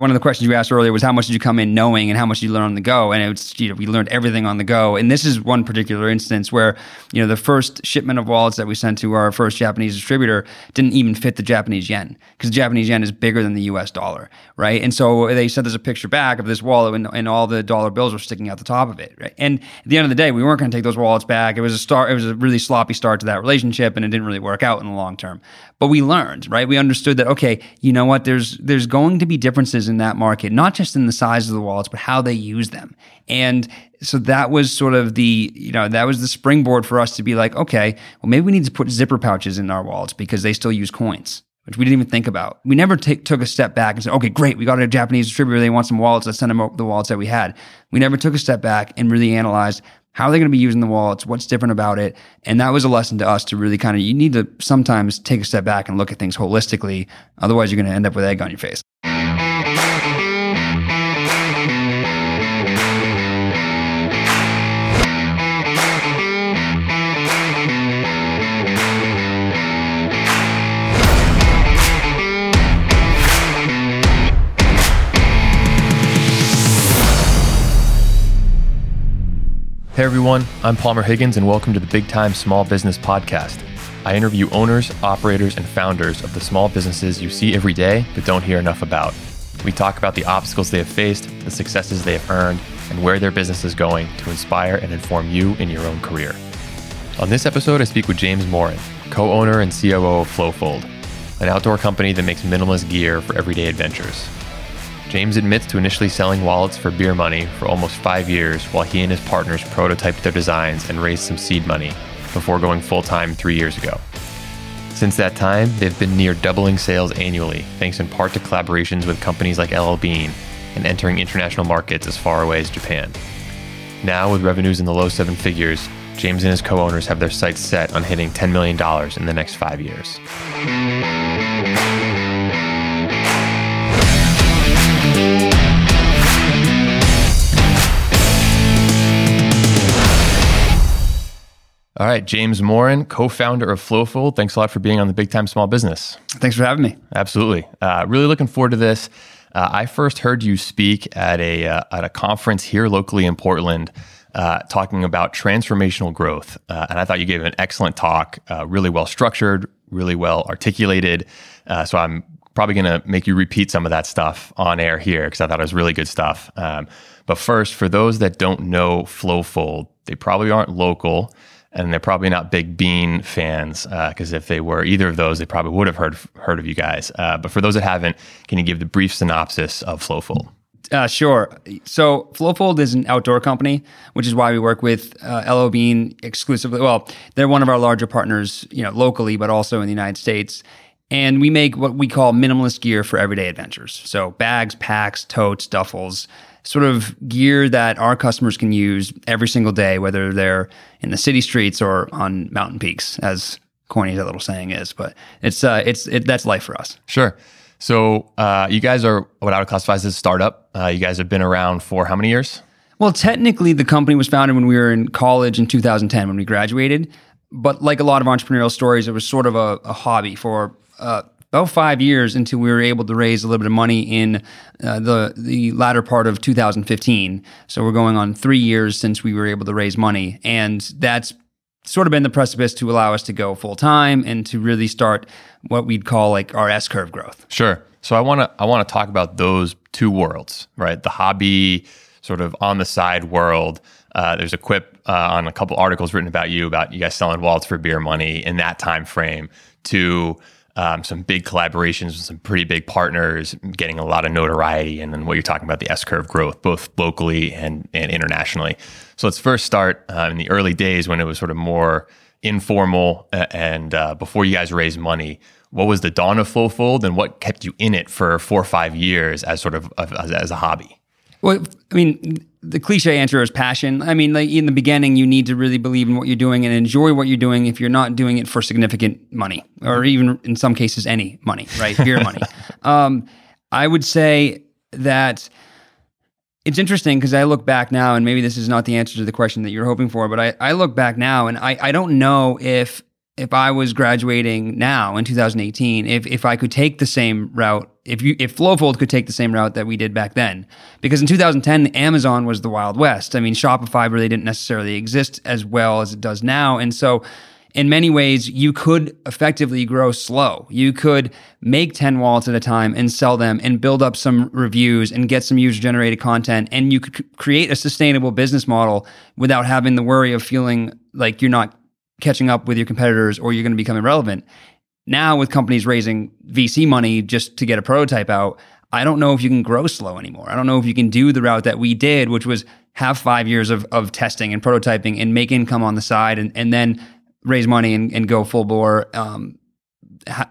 one of the questions you asked earlier was how much did you come in knowing and how much did you learn on the go? And it's, you know, we learned everything on the go. And this is one particular instance where, you know, the first shipment of wallets that we sent to our first Japanese distributor didn't even fit the Japanese yen because the Japanese yen is bigger than the US dollar, right? And so they sent us a picture back of this wallet and, and all the dollar bills were sticking out the top of it, right? And at the end of the day, we weren't going to take those wallets back. It was a start, it was a really sloppy start to that relationship and it didn't really work out in the long term. But we learned, right? We understood that, okay, you know what, there's, there's going to be differences in that market, not just in the size of the wallets, but how they use them. And so that was sort of the, you know, that was the springboard for us to be like, okay, well, maybe we need to put zipper pouches in our wallets because they still use coins which we didn't even think about. We never take, took a step back and said, okay, great, we got a Japanese distributor. They want some wallets. Let's send them the wallets that we had. We never took a step back and really analyzed how are they going to be using the wallets? What's different about it? And that was a lesson to us to really kind of, you need to sometimes take a step back and look at things holistically. Otherwise, you're going to end up with egg on your face. Hey everyone, I'm Palmer Higgins, and welcome to the Big Time Small Business Podcast. I interview owners, operators, and founders of the small businesses you see every day but don't hear enough about. We talk about the obstacles they have faced, the successes they have earned, and where their business is going to inspire and inform you in your own career. On this episode, I speak with James Morin, co owner and COO of Flowfold, an outdoor company that makes minimalist gear for everyday adventures. James admits to initially selling wallets for beer money for almost five years while he and his partners prototyped their designs and raised some seed money before going full time three years ago. Since that time, they've been near doubling sales annually, thanks in part to collaborations with companies like LL Bean and entering international markets as far away as Japan. Now, with revenues in the low seven figures, James and his co owners have their sights set on hitting $10 million in the next five years. All right, James Morin, co-founder of Flowfold. Thanks a lot for being on the Big Time Small Business. Thanks for having me. Absolutely, uh, really looking forward to this. Uh, I first heard you speak at a uh, at a conference here locally in Portland, uh, talking about transformational growth, uh, and I thought you gave an excellent talk, uh, really well structured, really well articulated. so I'm probably going to make you repeat some of that stuff on air here because I thought it was really good stuff. Um, but first, for those that don't know Flowfold, they probably aren't local and they're probably not big bean fans because uh, if they were either of those, they probably would have heard heard of you guys. Uh, but for those that haven't, can you give the brief synopsis of Flowfold? Uh, sure. So Flowfold is an outdoor company, which is why we work with uh, LL Bean exclusively. Well, they're one of our larger partners, you know, locally, but also in the United States. And we make what we call minimalist gear for everyday adventures. So bags, packs, totes, duffels, sort of gear that our customers can use every single day, whether they're in the city streets or on mountain peaks, as corny as that little saying is. But it's uh, it's it, that's life for us. Sure. So uh, you guys are what I would classify as a startup. Uh, you guys have been around for how many years? Well, technically, the company was founded when we were in college in 2010 when we graduated. But like a lot of entrepreneurial stories, it was sort of a, a hobby for uh, about five years until we were able to raise a little bit of money in uh, the the latter part of 2015. So we're going on three years since we were able to raise money, and that's sort of been the precipice to allow us to go full time and to really start what we'd call like our S curve growth. Sure. So I want to I want to talk about those two worlds, right? The hobby sort of on the side world. Uh, there's a quip uh, on a couple articles written about you about you guys selling wallets for beer money in that time frame to um, some big collaborations with some pretty big partners, getting a lot of notoriety, and then what you're talking about the S curve growth, both locally and, and internationally. So let's first start uh, in the early days when it was sort of more informal and uh, before you guys raised money. What was the dawn of Flowfold, and what kept you in it for four or five years as sort of as, as a hobby? Well, I mean, the cliche answer is passion. I mean, like in the beginning, you need to really believe in what you're doing and enjoy what you're doing. If you're not doing it for significant money, or even in some cases, any money, right? Beer money. Um, I would say that it's interesting because I look back now, and maybe this is not the answer to the question that you're hoping for, but I, I look back now, and I, I don't know if if I was graduating now in 2018, if if I could take the same route if you if Flowfold could take the same route that we did back then, because in 2010 Amazon was the Wild West. I mean, Shopify really didn't necessarily exist as well as it does now, and so in many ways, you could effectively grow slow. You could make 10 wallets at a time and sell them and build up some reviews and get some user generated content. And you could create a sustainable business model without having the worry of feeling like you're not catching up with your competitors or you're going to become irrelevant. Now, with companies raising VC money just to get a prototype out, I don't know if you can grow slow anymore. I don't know if you can do the route that we did, which was have five years of, of testing and prototyping and make income on the side and, and then raise money and, and go full bore. Um,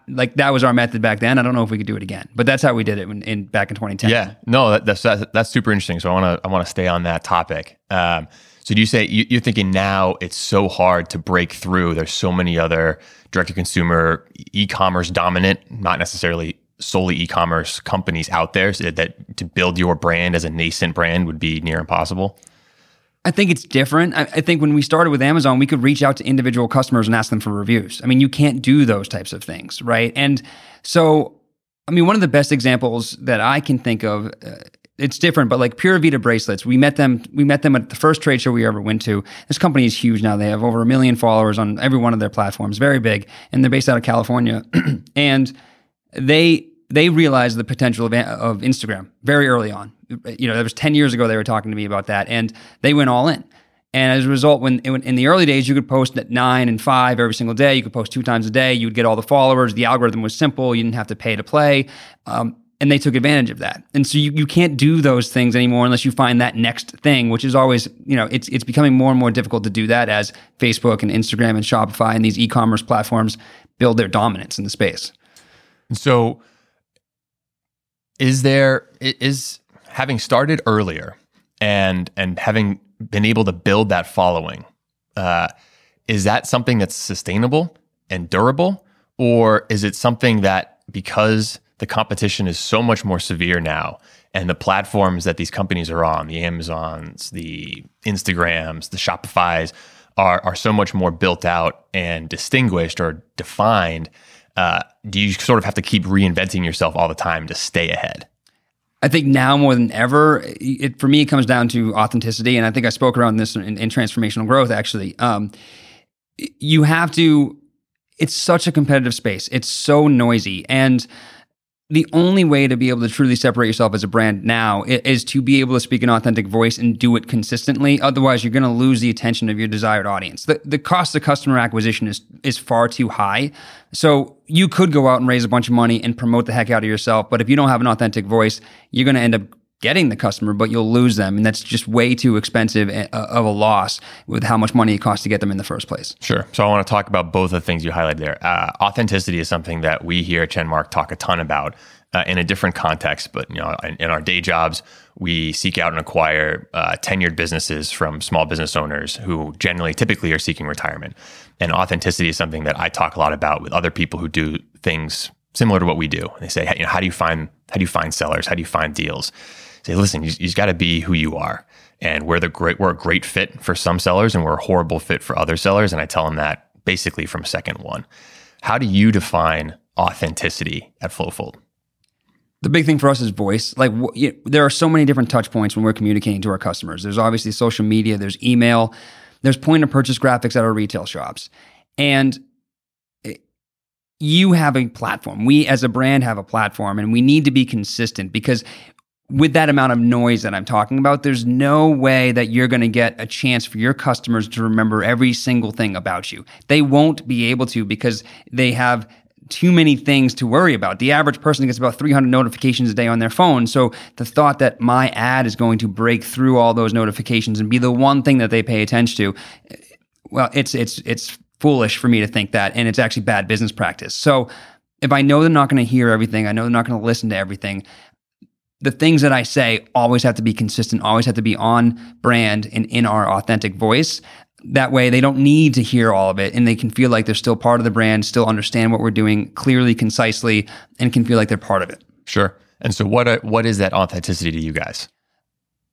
like that was our method back then. I don't know if we could do it again, but that's how we did it in, in back in 2010. Yeah, no, that, that's, that's, that's super interesting. So I want to I want to stay on that topic. Um, so do you say you, you're thinking now it's so hard to break through? There's so many other direct to consumer e-commerce dominant, not necessarily solely e-commerce companies out there so that to build your brand as a nascent brand would be near impossible I think it's different. I, I, think when we started with Amazon, we could reach out to individual customers and ask them for reviews. I mean, you can't do those types of things, right? And so, I mean, one of the best examples that I can think of, uh, it's different, but like Pura Vida bracelets, we met them. We met them at the first trade show we ever went to. This company is huge now. They have over a million followers on every one of their platforms, very big, and they're based out of California. and they they realized the potential of, of Instagram very early on. You know, that was 10 years ago they were talking to me about that, and they went all in. And as a result, when in the early days, you could post at nine and five every single day. You could post two times a day. You would get all the followers. The algorithm was simple. You didn't have to pay to play. Um, and they took advantage of that. And so you, you can't do those things anymore unless you find that next thing, which is always, you know, it's it's becoming more and more difficult to do that as Facebook and Instagram and Shopify and these e-commerce platforms build their dominance in the space. So is there is having started earlier and and having been able to build that following uh, is that something that's sustainable and durable or is it something that because the competition is so much more severe now and the platforms that these companies are on the amazons the instagrams the shopify's are, are so much more built out and distinguished or defined uh, do you sort of have to keep reinventing yourself all the time to stay ahead? I think now more than ever, it, for me, it comes down to authenticity. And I think I spoke around this in, in transformational growth, actually. Um, you have to, it's such a competitive space, it's so noisy. And the only way to be able to truly separate yourself as a brand now is to be able to speak an authentic voice and do it consistently. Otherwise, you're going to lose the attention of your desired audience. The, the cost of customer acquisition is, is far too high. So you could go out and raise a bunch of money and promote the heck out of yourself. But if you don't have an authentic voice, you're going to end up getting the customer, but you'll lose them. And that's just way too expensive eh, of a loss with how much money it costs to get them in the first place. Sure. So I want to talk about both of the things you highlighted there. Uh, authenticity is something that we here at Chenmark talk a ton about. Uh, in a different context, but you know, in, in, our day jobs, we seek out and acquire uh, tenured businesses from small business owners who generally, typically, are seeking retirement. And authenticity is something that I talk a lot about with other people who do things similar to what we do. They say, you know, how do you find how do you find sellers? How do you find deals? Say, listen, you, you got to be who you are. And we're the great, we're a great fit for some sellers and we're a horrible fit for other sellers. And I tell them that basically from second one. How do you define authenticity at Flowfold? The big thing for us is voice. Like you there are so many different touch points when we're communicating to our customers. There's obviously social media, there's email, there's point of purchase graphics at our retail shops. And eh, you have a platform. We as a brand have a platform and we need to be consistent because with that amount of noise that I'm talking about, there's no way that you're going to get a chance for your customers to remember every single thing about you. They won't be able to because they have too many things to worry about. The average person gets about 300 notifications a day on their phone. So the thought that my ad is going to break through all those notifications and be the one thing that they pay attention to, well, it's it's it's foolish for me to think that and it's actually bad business practice. So if I know they're not going to hear everything, I know they're not going to listen to everything, the things that I say always have to be consistent, always have to be on brand and in our authentic voice. That way, they don't need to hear all of it and they can feel like they're still part of the brand, still understand what we're doing clearly, concisely, and can feel like they're part of it. Sure. And so, what, uh, what is that authenticity to you guys?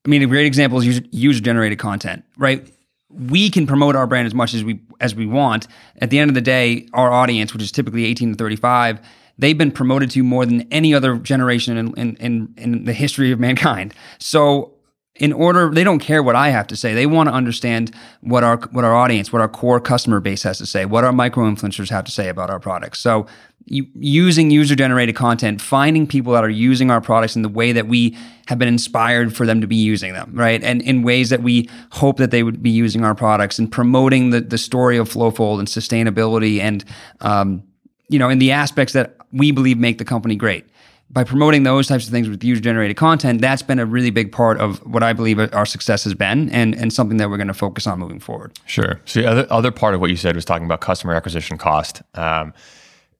I mean, a great example is user generated content, right? We can promote our brand as much as we as we want. At the end of the day, our audience, which is typically 18 to 35, they've been promoted to more than any other generation in, in, in, in the history of mankind. So in order they don't care what I have to say. They want to understand what our what our audience, what our core customer base has to say, what our micro influencers have to say about our products. So using user generated content, finding people that are using our products in the way that we have been inspired for them to be using them, right? And in ways that we hope that they would be using our products and promoting the the story of Flowfold and sustainability and um, you know, in the aspects that we believe make the company great by promoting those types of things with user generated content, that's been a really big part of what I believe our success has been and, and something that we're going to focus on moving forward. Sure. So the other, part of what you said was talking about customer acquisition cost um,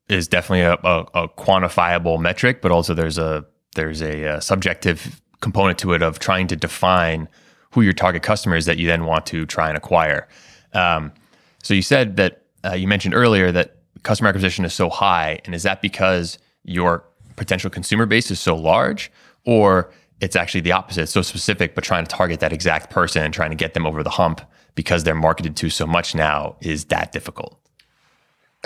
is definitely a, a, a, quantifiable metric, but also there's a there's a, a, subjective component to it of trying to define who your target customer is that you then want to try and acquire. Um, so you said that uh, you mentioned earlier that customer acquisition is so high, and is that because your potential consumer base is so large, or it's actually the opposite, It's so specific, but trying to target that exact person and trying to get them over the hump because they're marketed to so much now is that difficult.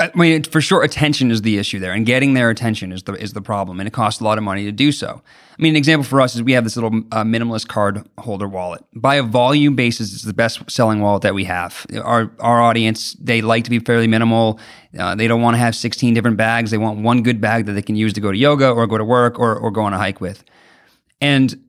I mean, for sure, attention is the issue there, and getting their attention is the is the problem, and it costs a lot of money to do so. I mean, an example for us is we have this little uh, minimalist card holder wallet. By a volume basis, it's the best selling wallet that we have. Our our audience they like to be fairly minimal. Uh, they don't want to have sixteen different bags. They want one good bag that they can use to go to yoga or go to work or or go on a hike with, and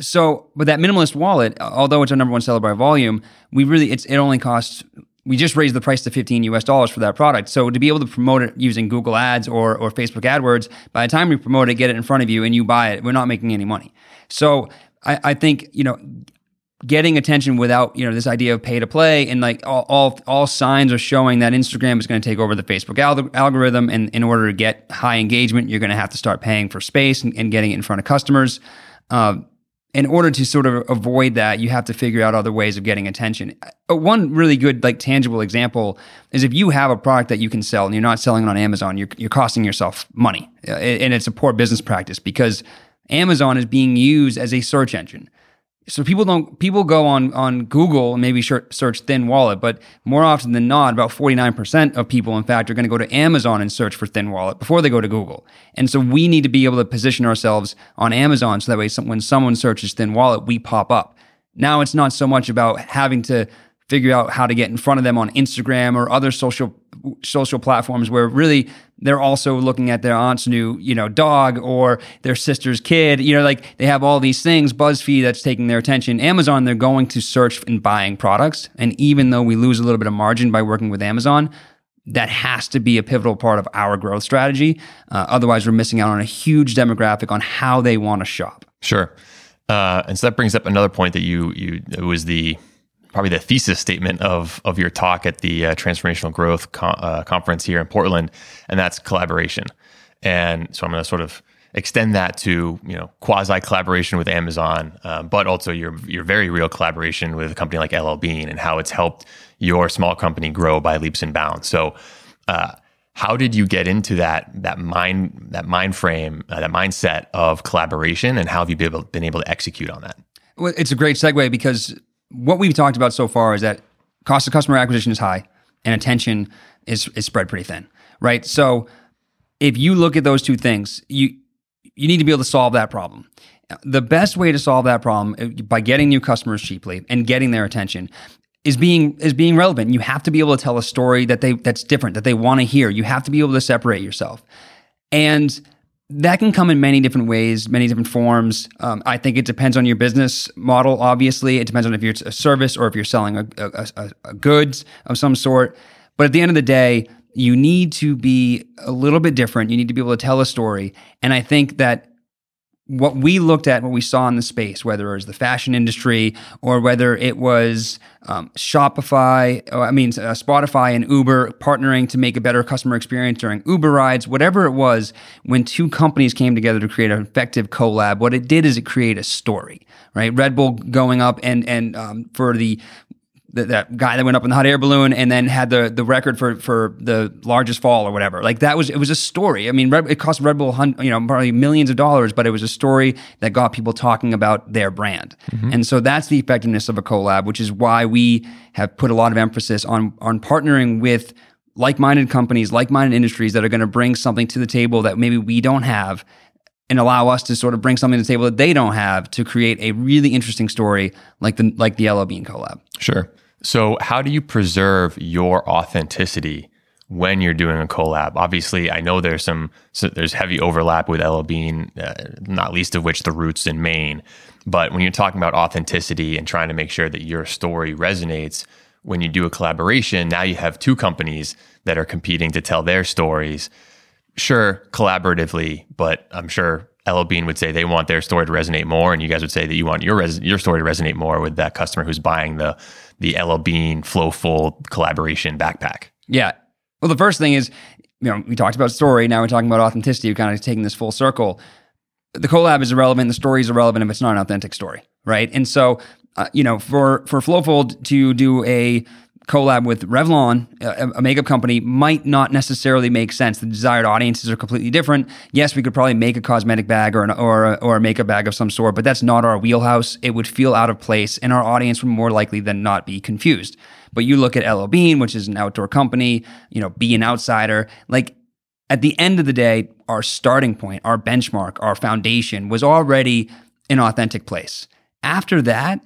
so, with that minimalist wallet, although it's our number one seller by volume, we really it's it only costs we just raised the price to 15 US dollars for that product. So to be able to promote it using Google Ads or, or Facebook AdWords, by the time we promote it, get it in front of you and you buy it, we're not making any money. So I, I think, you know, getting attention without, you know, this idea of pay to play and like all, all, all signs are showing that Instagram is going to take over the Facebook al- algorithm. And in order to get high engagement, you're going to have to start paying for space and, and getting it in front of customers. Uh, in order to sort of avoid that, you have to figure out other ways of getting attention. Uh, one really good, like tangible example is if you have a product that you can sell and you're not selling it on Amazon, you're, you're costing yourself money. Uh, and it's a poor business practice because Amazon is being used as a search engine. So people don't people go on on Google and maybe search thin wallet, but more often than not, about 49% of people, in fact, are going to go to Amazon and search for thin wallet before they go to Google. And so we need to be able to position ourselves on Amazon so that way when someone searches thin wallet, we pop up. Now it's not so much about having to figure out how to get in front of them on Instagram or other social social platforms where really they're also looking at their aunt's new, you know, dog or their sister's kid. You know, like they have all these things, BuzzFeed that's taking their attention. Amazon, they're going to search and buying products. And even though we lose a little bit of margin by working with Amazon, that has to be a pivotal part of our growth strategy. Uh, otherwise, we're missing out on a huge demographic on how they want to shop. Sure. Uh, and so that brings up another point that you you it was the probably the thesis statement of of your talk at the uh, transformational growth uh, conference here in Portland, and that's collaboration. And so I'm going to sort of extend that to you know quasi collaboration with Amazon, um, but also your your very real collaboration with a company like LL Bean and how it's helped your small company grow by leaps and bounds. So. Uh, how did you get into that that mind that mind frame uh, that mindset of collaboration and how have you been able, been able to execute on that well, it's a great segue because what we've talked about so far is that cost of customer acquisition is high and attention is is spread pretty thin, right? So if you look at those two things, you you need to be able to solve that problem. The best way to solve that problem uh, by getting new customers cheaply and getting their attention is being is being relevant. You have to be able to tell a story that they that's different that they want to hear. You have to be able to separate yourself. And that can come in many different ways, many different forms. Um, I think it depends on your business model. Obviously, it depends on if you're a service or if you're selling a, a, a, a goods of some sort. But at the end of the day, you need to be a little bit different. You need to be able to tell a story. And I think that what we looked at, what we saw in the space, whether it was the fashion industry or whether it was um, Shopify, I mean, uh, Spotify and Uber partnering to make a better customer experience during Uber rides, whatever it was, when two companies came together to create an effective collab, what it did is it created a story, right? Red Bull going up and and um, for the the, that guy that went up in the hot air balloon and then had the the record for for the largest fall or whatever. Like that was it was a story. I mean, Red, it cost Red Bull you know probably millions of dollars, but it was a story that got people talking about their brand. Mm-hmm. And so that's the effectiveness of a collab, which is why we have put a lot of emphasis on on partnering with like-minded companies, like-minded industries that are going to bring something to the table that maybe we don't have and allow us to sort of bring something to the table that they don't have to create a really interesting story like the like the LL Bean collab. Sure. So, how do you preserve your authenticity when you're doing a collab? Obviously, I know there's some so there's heavy overlap with LL Bean, uh, not least of which the roots in Maine. But when you're talking about authenticity and trying to make sure that your story resonates, when you do a collaboration, now you have two companies that are competing to tell their stories. Sure, collaboratively, but I'm sure LL Bean would say they want their story to resonate more, and you guys would say that you want your res- your story to resonate more with that customer who's buying the the LL Bean Flowfold collaboration backpack. Yeah. Well, the first thing is, you know, we talked about story. Now we're talking about authenticity. We're kind of taking this full circle. The collab is irrelevant. The story is irrelevant if it's not an authentic story, right? And so, uh, you know, for for Flowfold to do a collab with Revlon, a, makeup company, might not necessarily make sense. The desired audiences are completely different. Yes, we could probably make a cosmetic bag or an, or a, or a makeup bag of some sort, but that's not our wheelhouse. It would feel out of place, and our audience would more likely than not be confused. But you look at LL Bean, which is an outdoor company, you know, be an outsider. Like at the end of the day, our starting point, our benchmark, our foundation was already an authentic place. After that,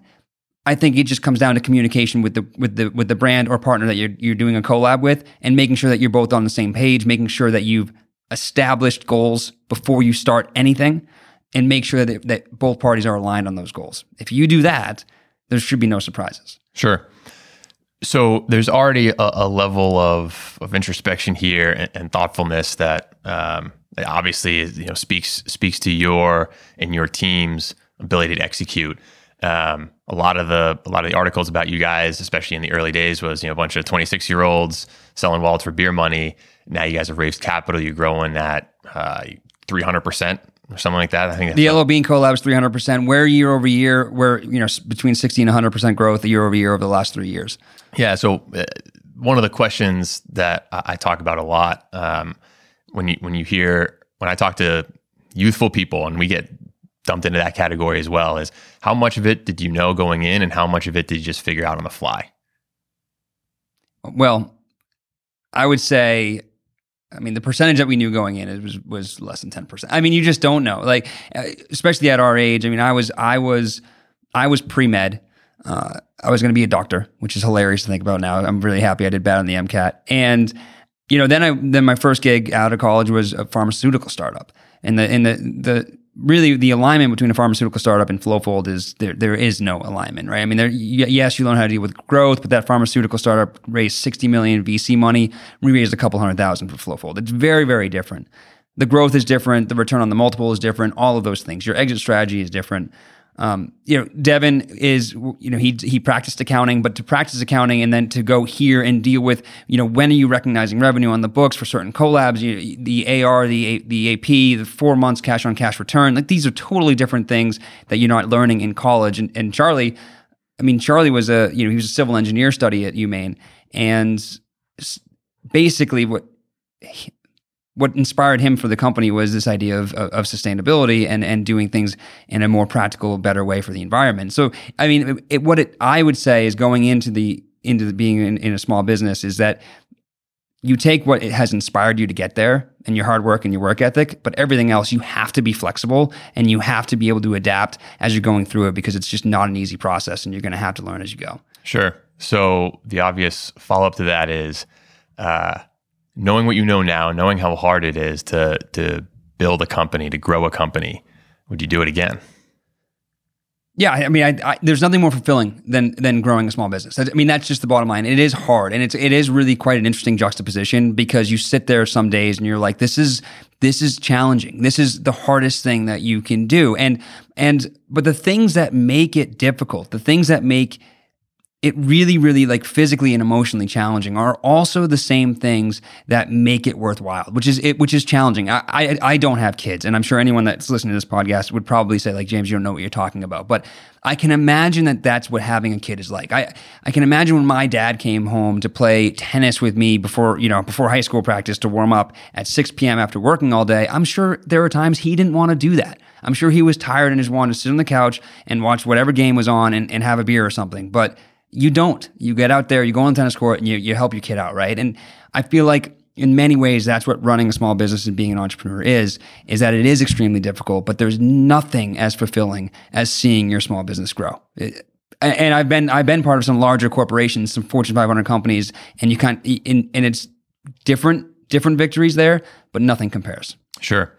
I think it just comes down to communication with the with the with the brand or partner that you're you're doing a collab with, and making sure that you're both on the same page, making sure that you've established goals before you start anything, and make sure that that both parties are aligned on those goals. If you do that, there should be no surprises. Sure. So there's already a, a level of of introspection here and, and thoughtfulness that um, obviously you know speaks speaks to your and your team's ability to execute. Um, a lot of the a lot of the articles about you guys, especially in the early days, was you know a bunch of 26 year olds selling wallets for beer money. Now you guys have raised capital. You're growing at uh, 300 percent or something like that. I think the LL Bean collab is 300 percent. Where year over year, where you know between 60 and 100 percent growth year over year over the last three years. Yeah. So uh, one of the questions that I, I talk about a lot um, when you when you hear when I talk to youthful people and we get dumped into that category as well is how much of it did you know going in and how much of it did you just figure out on the fly? Well, I would say I mean, the percentage that we knew going in was was less than ten percent. I mean, you just don't know. Like, uh, especially at our age. I mean, I was I was I was pre med. Uh, I was going to be a doctor, which is hilarious to think about now. I'm really happy I did bad on the MCAT. And you know, then I then my first gig out of college was a pharmaceutical startup, and the and the the really the alignment between a pharmaceutical startup and Flowfold is there. There is no alignment, right? I mean, there. Yes, you learn how to deal with growth, but that pharmaceutical startup raised sixty million VC money. We raised a couple hundred thousand for Flowfold. It's very, very different. The growth is different. The return on the multiple is different. All of those things. Your exit strategy is different. Um, you know, Devin is, you know, he he practiced accounting, but to practice accounting and then to go here and deal with, you know, when are you recognizing revenue on the books for certain collabs, you, the AR, the the AP, the four months cash on cash return, like these are totally different things that you're not learning in college. And, and Charlie, I mean, Charlie was a, you know, he was a civil engineer study at UMaine, and basically what what inspired him for the company was this idea of, of, of, sustainability and, and doing things in a more practical, better way for the environment. So, I mean, it, what it, I would say is going into the into the, being in, in a small business is that you take what it has inspired you to get there and your hard work and your work ethic, but everything else you have to be flexible and you have to be able to adapt as you're going through it because it's just not an easy process and you're going to have to learn as you go. Sure. So the obvious follow up to that is. Uh, knowing what you know now, knowing how hard it is to to build a company, to grow a company, would you do it again? Yeah, I mean, I, I, there's nothing more fulfilling than than growing a small business. I mean, that's just the bottom line. It is hard, and it's it is really quite an interesting juxtaposition because you sit there some days and you're like, this is this is challenging. This is the hardest thing that you can do, and and but the things that make it difficult, the things that make it really, really like physically and emotionally challenging are also the same things that make it worthwhile, which is it, which is challenging. I, I, I don't have kids, and I'm sure anyone that's listening to this podcast would probably say like James, you don't know what you're talking about. But I can imagine that that's what having a kid is like. I I can imagine when my dad came home to play tennis with me before you know before high school practice to warm up at 6 p.m. after working all day. I'm sure there were times he didn't want to do that. I'm sure he was tired and just wanted to sit on the couch and watch whatever game was on and, and have a beer or something. But you don't. You get out there, you go on the tennis court, and you, you help your kid out, right? And I feel like in many ways that's what running a small business and being an entrepreneur is is that it is extremely difficult but there's nothing as fulfilling as seeing your small business grow It- and I've been I've been part of some larger corporations some Fortune 500 companies and you can't and and it's different different victories there but nothing compares Sure.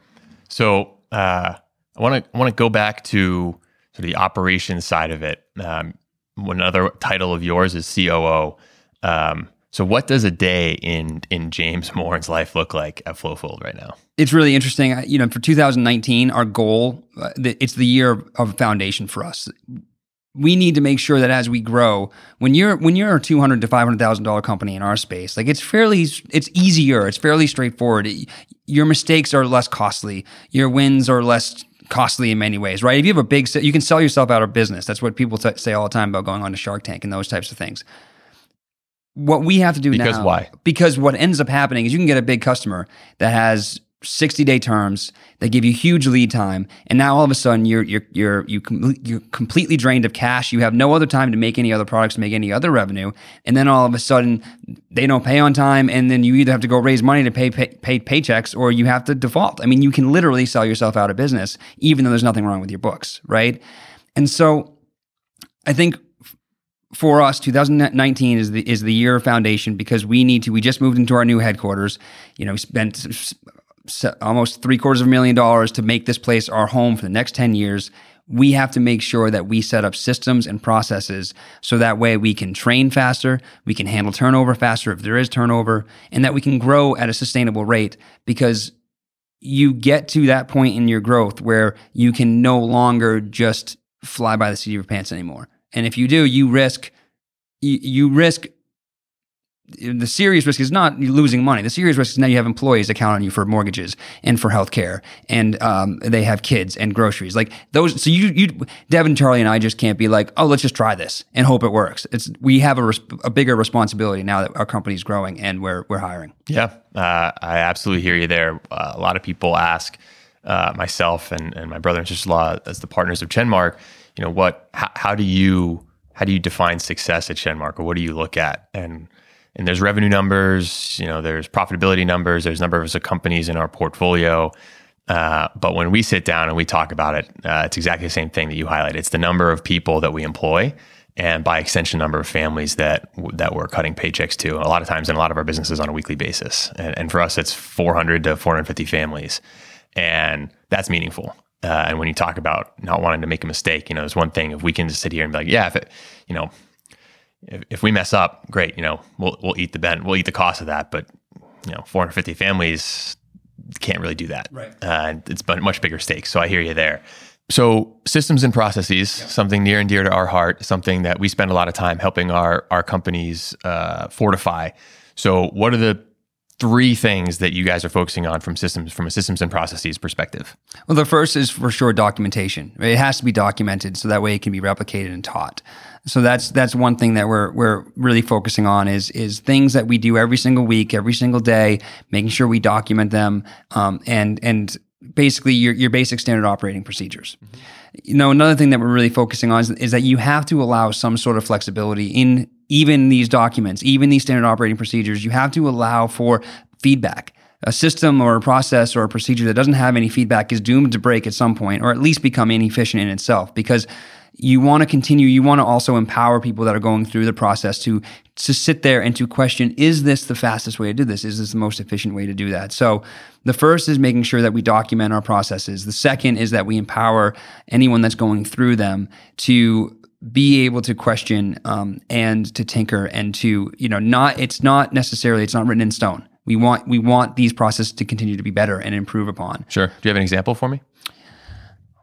So uh, I want to I want to go back to sort of the operations side of it. Um, another title of yours is COO. Um, so what does a day in in James Morin's life look like at Flowfold right now? it's really interesting. You know, for 2019, our goal, uh, it's the year of- foundation for us. We need to make sure that as we grow, when you're when you're a two hundred to five hundred thousand dollar company in our space, like it's fairly, it's easier, it's fairly straightforward. Your mistakes are less costly. Your wins are less costly in many ways, right? If you have a big, you can sell yourself out of business. That's what people t- say all the time about going on to Shark Tank and those types of things. What we have to do Because now, because why? because what ends up happening is you can get a big customer that has 60 day terms that give you huge lead time and now all of a sudden you're you're you're you com- you're completely drained of cash. You have no other time to make any other products make any other revenue and then all of a sudden they don't pay on time and then you either have to go raise money to pay, pay pay paychecks or you have to default. I mean you can literally sell yourself out of business even though there's nothing wrong with your books right? And so i think for us 2019 is the is the year of foundation because we need to we just moved into our new headquarters. You know we spent almost three quarters of a million dollars to make this place our home for the next 10 years we have to make sure that we set up systems and processes so that way we can train faster we can handle turnover faster if there is turnover and that we can grow at a sustainable rate because you get to that point in your growth where you can no longer just fly by the seat of your pants anymore. And if you do, you risk you, risk the serious risk is not losing money. The serious risk is now you have employees that count on you for mortgages and for healthcare, and um, they have kids and groceries. Like those, so you, you, Devin, Charlie, and I just can't be like, oh, let's just try this and hope it works. It's we have a, res- a bigger responsibility now that our company's growing and we're we're hiring. Yeah, uh, I absolutely hear you there. Uh, a lot of people ask uh, myself and, and my brother and sister-in-law as the partners of Chenmark, you know, what, how, how do you, how do you define success at Chenmark or what do you look at? And, and there's revenue numbers, you know, there's profitability numbers, there's numbers of companies in our portfolio. Uh, but when we sit down and we talk about it, uh, it's exactly the same thing that you highlight. It's the number of people that we employ, and by extension, number of families that that we're cutting paychecks to. A lot of times, in a lot of our businesses, on a weekly basis. And, and for us, it's 400 to 450 families, and that's meaningful. Uh, and when you talk about not wanting to make a mistake, you know, it's one thing if we can just sit here and be like, yeah, if it, you know, if, if we mess up, great, you know, we'll we'll eat the ben, we'll eat the cost of that. But you know, 450 families can't really do that. Right. Uh, it's bu- much bigger stakes. So I hear you there. So systems and processes, something near and dear to our heart, something that we spend a lot of time helping our our companies uh, fortify. So what are the three things that you guys are focusing on from systems from a systems and processes perspective? Well, the first is for sure documentation. It has to be documented so that way it can be replicated and taught. So that's that's one thing that we're we're really focusing on is is things that we do every single week, every single day, making sure we document them, um, and and basically your your basic standard operating procedures. You know, another thing that we're really focusing on is, is that you have to allow some sort of flexibility in even these documents, even these standard operating procedures. You have to allow for feedback a system or a process or a procedure that doesn't have any feedback is doomed to break at some point or at least become inefficient in itself because you want to continue you want to also empower people that are going through the process to to sit there and to question is this the fastest way to do this? Is this the most efficient way to do that? So the first is making sure that we document our processes. The second is that we empower anyone that's going through them to be able to question um, and to tinker and to you know not it's not necessarily it's not written in stone. We want we want these processes to continue to be better and improve upon. Sure. Do you have an example for me?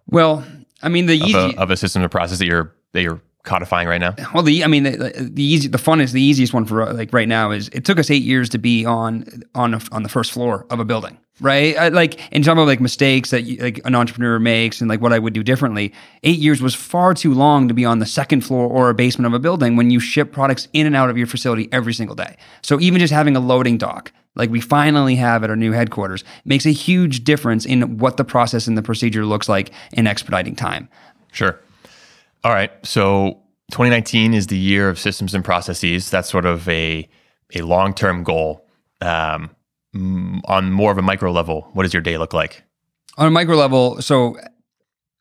Well, I mean the of easy a, of a system or process that you're that you're codifying right now? well the I mean the, the easy the funnest the easiest one for like right now is it took us 8 years to be on on a, on the first floor of a building. Right, I, like in some of like mistakes that you, like an entrepreneur makes, and like what I would do differently. Eight years was far too long to be on the second floor or a basement of a building when you ship products in and out of your facility every single day. So even just having a loading dock, like we finally have at our new headquarters, makes a huge difference in what the process and the procedure looks like in expediting time. Sure. All right. So 2019 is the year of systems and processes. That's sort of a a long term goal. um, mm, on more of a micro level, what does your day look like? On a micro level, so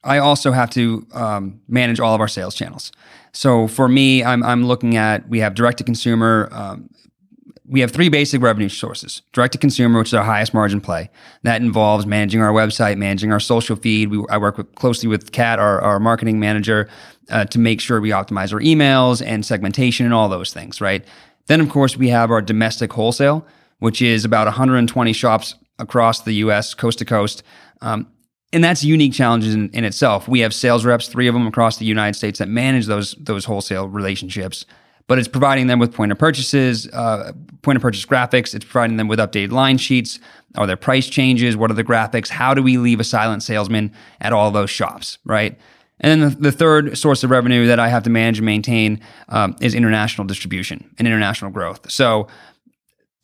I also have to um, manage all of our sales channels. So for me, I'm, I'm looking at we have direct to consumer. Um, we have three basic revenue sources direct to consumer, which is our highest margin play. That involves managing our website, managing our social feed. We, I work with, closely with Kat, our, our marketing manager, uh, to make sure we optimize our emails and segmentation and all those things, right? Then, of course, we have our domestic wholesale, which is about 120 shops across the US, coast to coast. Um, and that's unique challenges in, in, itself. We have sales reps, three of them across the United States, that manage those those wholesale relationships. But it's providing them with point of purchases, uh, point of purchase graphics. It's providing them with updated line sheets. Are there price changes? What are the graphics? How do we leave a silent salesman at all those shops? Right. And then the, the third source of revenue that I have to manage and maintain um, is international distribution and international growth. So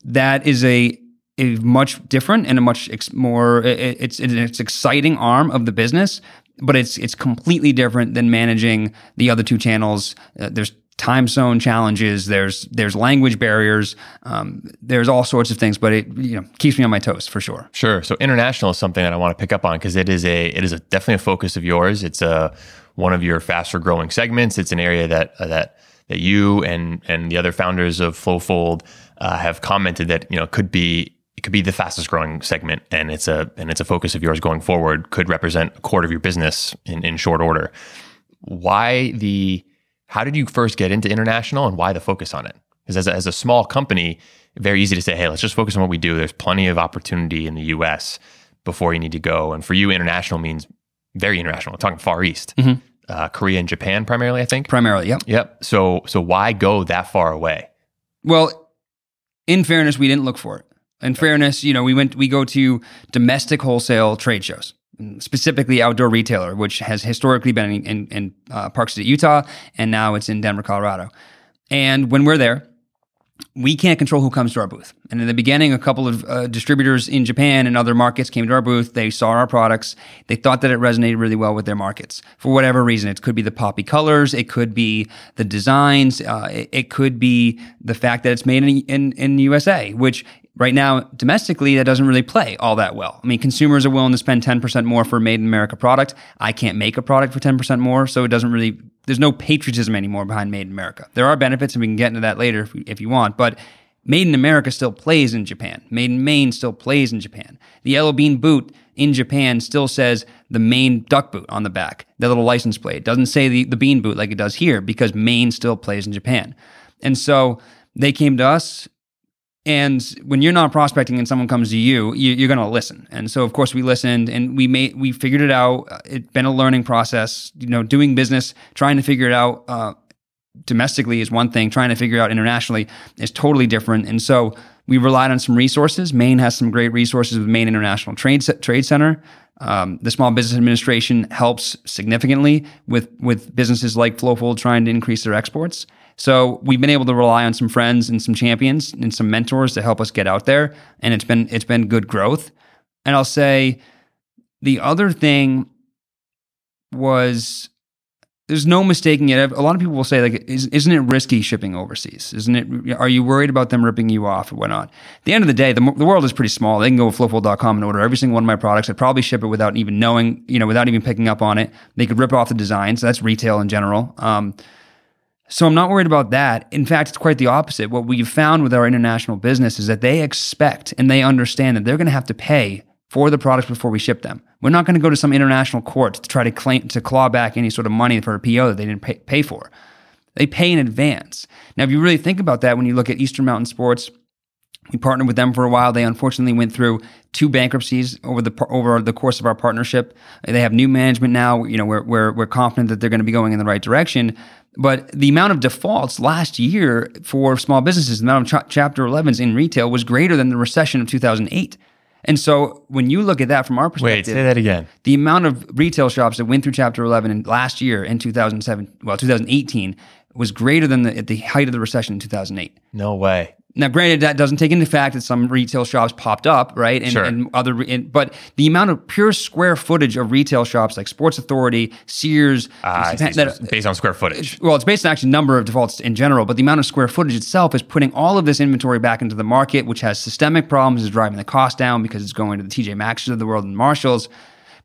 that is a a much different and a much ex- more it's it's exciting arm of the business but it's it's completely different than managing the other two channels uh, there's time zone challenges there's there's language barriers um, there's all sorts of things but it you know keeps me on my toes for sure. Sure. So international is something that i want to pick up on because it is a it is a definitely a focus of yours. It's a one of your faster growing segments. It's an area that uh, that that you and and the other founders of flowfold uh, have commented that you know could be it could be the fastest growing segment and it's a and it's a focus of yours going forward could represent a quarter of your business in, in short order. Why the how did you first get into international and why the focus on it? Because as a, as a small company very easy to say hey let's just focus on what we do. There's plenty of opportunity in the us before you need to go. And for you international means very international. We're talking far east. Mm-hmm. uh, korea and japan primarily i think? Primarily yep. Yep. So so why go that far away? Well in fairness we didn't look for it. In fairness, you know, we went we go to domestic wholesale trade shows, specifically outdoor retailer, which has historically been in, in, in uh, Park City, Utah, and now it's in Denver, Colorado. And when we're there, we can't control who comes to our booth. And in the beginning, a couple of uh, distributors in Japan and other markets came to our booth. They saw our products. They thought that it resonated really well with their markets for whatever reason. It could be the poppy colors. It could be the designs. Uh, it, it, could be the fact that it's made in, in, in USA, which Right now, domestically, that doesn't really play all that well. I mean, consumers are willing to spend 10% more for a made in America product. I can't make a product for 10% more, so it doesn't really, there's no patriotism anymore behind made in America. There are benefits, and we can get into that later if, if you want, but made in America still plays in Japan. Made in Maine still plays in Japan. The LL Bean boot in Japan still says the Maine duck boot on the back, the little license plate. It doesn't say the, the bean boot like it does here because Maine still plays in Japan. And so they came to us and when you're not prospecting and someone comes to you, you are going to listen. And so, of course, we listened and we made we figured it out. It's been a learning process. You know, doing business, trying to figure it out uh, domestically is one thing. Trying to figure it out internationally is totally different. And so, we relied on some resources. Maine has some great resources with Maine International Trade Trade Center. Um, the Small Business Administration helps significantly with with businesses like Flowfold trying to increase their exports. So we've been able to rely on some friends and some champions and some mentors to help us get out there, and it's been it's been good growth. And I'll say the other thing was there's no mistaking it. A lot of people will say, like, isn't it risky shipping overseas? Isn't it? Are you worried about them ripping you off or whatnot? At the end of the day, the, the world is pretty small. They can go to flowfold.com and order every single one of my products. I'd probably ship it without even knowing, you know, without even picking up on it. They could rip off the designs. That's retail in general. Um, so I'm not worried about that. In fact, it's quite the opposite. What we've found with our international business is that they expect and they understand that they're going to have to pay for the products before we ship them. We're not going to go to some international court to try to claim to claw back any sort of money for a PO that they didn't pay, pay for. They pay in advance. Now, if you really think about that, when you look at Eastern Mountain Sports, we partnered with them for a while. They unfortunately went through two bankruptcies over the over the course of our partnership. They have new management now. You know, we're we're, we're confident that they're going to be going in the right direction. But the amount of defaults last year for small businesses, the amount of ch- Chapter 11s in retail was greater than the recession of 2008. And so when you look at that from our perspective, wait, say that again. The amount of retail shops that went through Chapter 11 in last year in 2007, well, 2018, was greater than the, at the height of the recession in 2008. No way. Now, granted, that doesn't take into fact that some retail shops popped up, right? And, Sure. and other, and, but the amount of pure square footage of retail shops like Sports Authority, Sears, ah, I that- based on square footage. well, it's based on actually number of defaults in general, but the amount of square footage itself is putting all of this inventory back into the market, which has systemic problems, is driving the cost down because it's going to the TJ Maxxes of the world and Marshalls.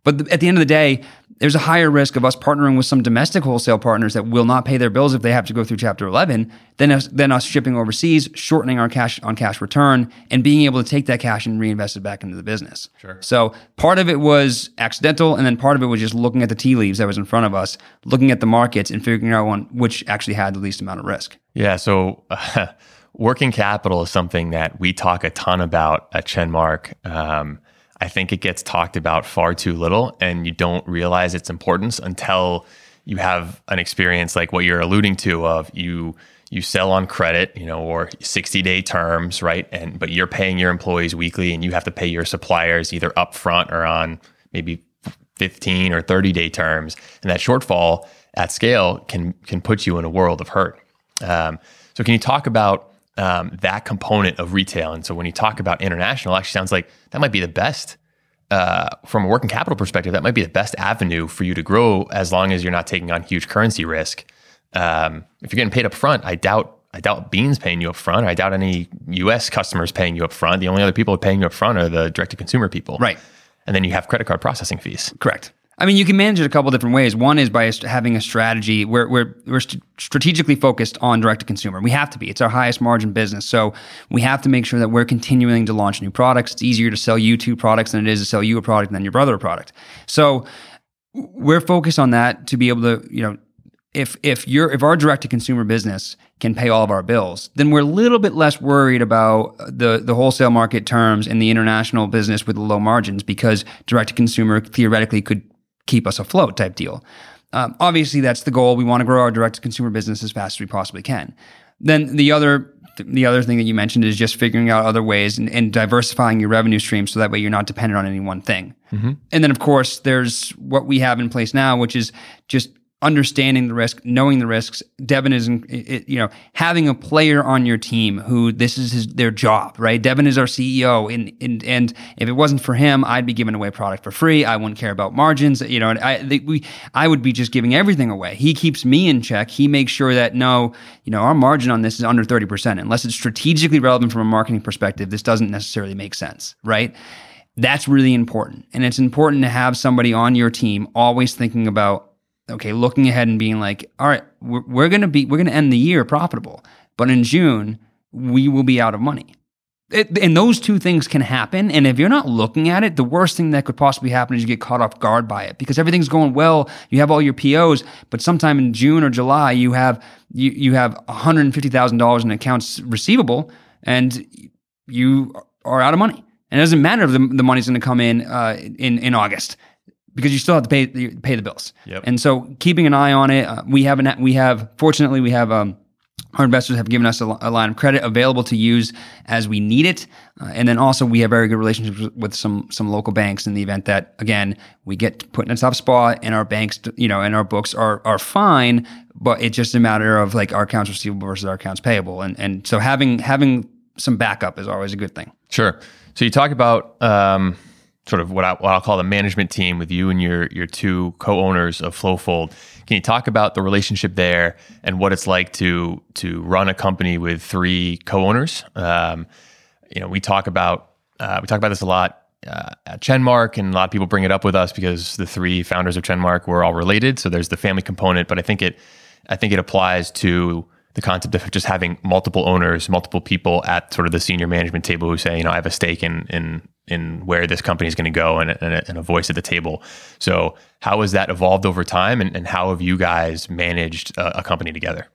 But th- at the end of the day, there's a higher risk of us partnering with some domestic wholesale partners that will not pay their bills if they have to go through Chapter 11 than us, than us shipping overseas, shortening our cash on cash return, and being able to take that cash and reinvest it back into the business. Sure. So part of it was accidental, and then part of it was just looking at the tea leaves that was in front of us, looking at the markets, and figuring out one which actually had the least amount of risk. Yeah. So uh, working capital is something that we talk a ton about at Chenmark. Um, I think it gets talked about far too little, and you don't realize its importance until you have an experience like what you're alluding to of you you sell on credit, you know, or 60 day terms, right? And but you're paying your employees weekly, and you have to pay your suppliers either upfront or on maybe 15 or 30 day terms, and that shortfall at scale can can put you in a world of hurt. Um, so, can you talk about um, that component of retail? And so, when you talk about international, it actually sounds like that might be the best uh, from a working capital perspective. That might be the best avenue for you to grow as long as you're not taking on huge currency risk. Um, if you're getting paid up front, I doubt. I doubt Bean's paying you up front. I doubt any U.S. customers paying you up front. The only other people paying you up front are the direct to consumer people, Right. And then you have credit card processing fees. Correct. I mean, you can manage it a couple different ways. One is by having a strategy where we're, we're st- strategically focused on direct to consumer. We have to be. It's our highest margin business. So we have to make sure that we're continuing to launch new products. It's easier to sell you two products than it is to sell you a product and then your brother a product. So we're focused on that to be able to, you know, if if you're if our direct to consumer business can pay all of our bills, then we're a little bit less worried about the the wholesale market terms and the international business with the low margins because direct to consumer theoretically could keep us afloat type deal. Um, obviously, that's the goal. We want to grow our direct to consumer business as fast as we possibly can. Then the other the other thing that you mentioned is just figuring out other ways and, and diversifying your revenue stream so that way you're not dependent on any one thing. And then, of course, there's what we have in place now, which is just understanding the risk, knowing the risks. Devin is, you know, having a player on your team who this is his, their job, right? Devin is our CEO, and, and and if it wasn't for him, I'd be giving away product for free. I wouldn't care about margins, you know. I we I would be just giving everything away. He keeps me in check. He makes sure that no, you know, our margin on this is under thirty percent, unless it's strategically relevant from a marketing perspective. This doesn't necessarily make sense, right? That's really important. And it's important to have somebody on your team always thinking about, okay, looking ahead and being like, all right, we're, we're going to be, we're going to end the year profitable. But in June, we will be out of money. It, and those two things can happen. And if you're not looking at it, the worst thing that could possibly happen is you get caught off guard by it because everything's going well. You have all your POs, but sometime in June or July, you have you you have $150,000 in accounts receivable, and you are out of money. And it doesn't matter if the, the money's going to come in uh, in in August because you still have to pay pay the bills. Yep. And so keeping an eye on it, uh, we have an we have fortunately we have um, our investors have given us a, a line of credit available to use as we need it, uh, and then also we have very good relationships with, some some local banks in the event that again we get put in a tough spot and our banks you know and our books are are fine, but it's just a matter of like our accounts receivable versus our accounts payable, and and so having having some backup is always a good thing. Sure. So you talk about um, sort of what, I, what I'll call the management team with you and your your two co-owners of Flowfold. Can you talk about the relationship there and what it's like to to run a company with three co-owners? Um, you know, we talk about uh, we talk about this a lot uh, at Chenmark, and a lot of people bring it up with us because the three founders of Chenmark were all related. So there's the family component, but I think it I think it applies to the concept of just having multiple owners, multiple people at sort of the senior management table who say, you know, I have a stake in in in where this company is going to go and, and, a, and a voice at the table. So how has that evolved over time, and, and how have you guys managed a, a company together?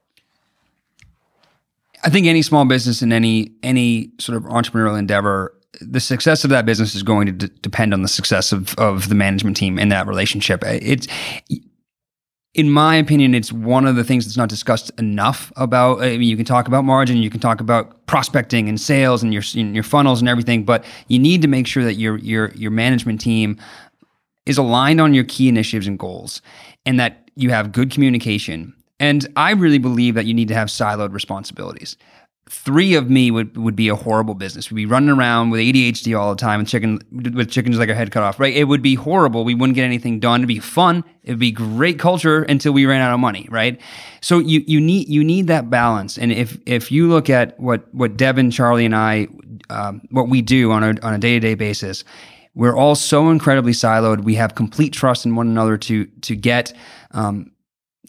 I think any small business and any any sort of entrepreneurial endeavor, the success of that business is going to d- depend on the success of of the management team in that relationship. It's in my opinion, it's one of the things that's not discussed enough about. I mean, you can talk about margin, you can talk about prospecting and sales and your your funnels and everything, but you need to make sure that your your your management team is aligned on your key initiatives and goals, and that you have good communication. And I really believe that you need to have siloed responsibilities. Three of me would, would be a horrible business. We'd be running around with ADHD all the time and chicken with chickens like our head cut off, right? It would be horrible. We wouldn't get anything done. It'd be fun. It'd be great culture until we ran out of money, right? So you you need you need that balance. And if if you look at what what Devin, Charlie, and I um, what we do on a on a day to day basis, we're all so incredibly siloed. We have complete trust in one another to to get um,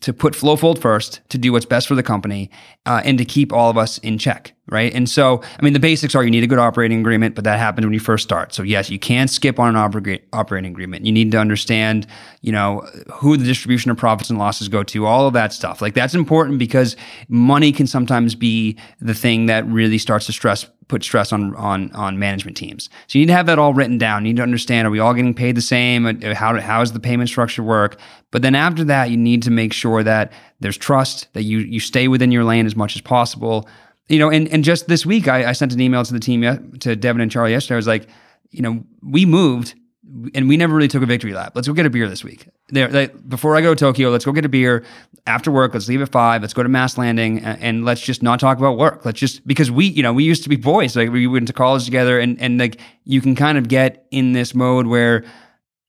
to put Flowfold first, to do what's best for the company, uh, and to keep all of us in check, right? And so, I mean, the basics are you need a good operating agreement, but that happens when you first start. So yes, you can't skip on an operating agreement. You need to understand, you know, who the distribution of profits and losses go to, all of that stuff. Like that's important because money can sometimes be the thing that really starts to stress put stress on on on management teams. So you need to have that all written down. You need to understand: Are we all getting paid the same? Uh, how how does the payment structure work? But then after that, you need to make sure that there's trust, that you you stay within your lane as much as possible. You know, and and just this week, I, I sent an email to the team to Devin and Charlie yesterday. I was like, you know, we moved and we never really took a victory lap. Let's go get a beer this week. There, like, before I go to Tokyo, let's go get a beer after work. Let's leave at five. Let's go to Mast Landing, and, and, let's just not talk about work. Let's just because we, you know, we used to be boys. Like we went to college together, and and like you can kind of get in this mode where,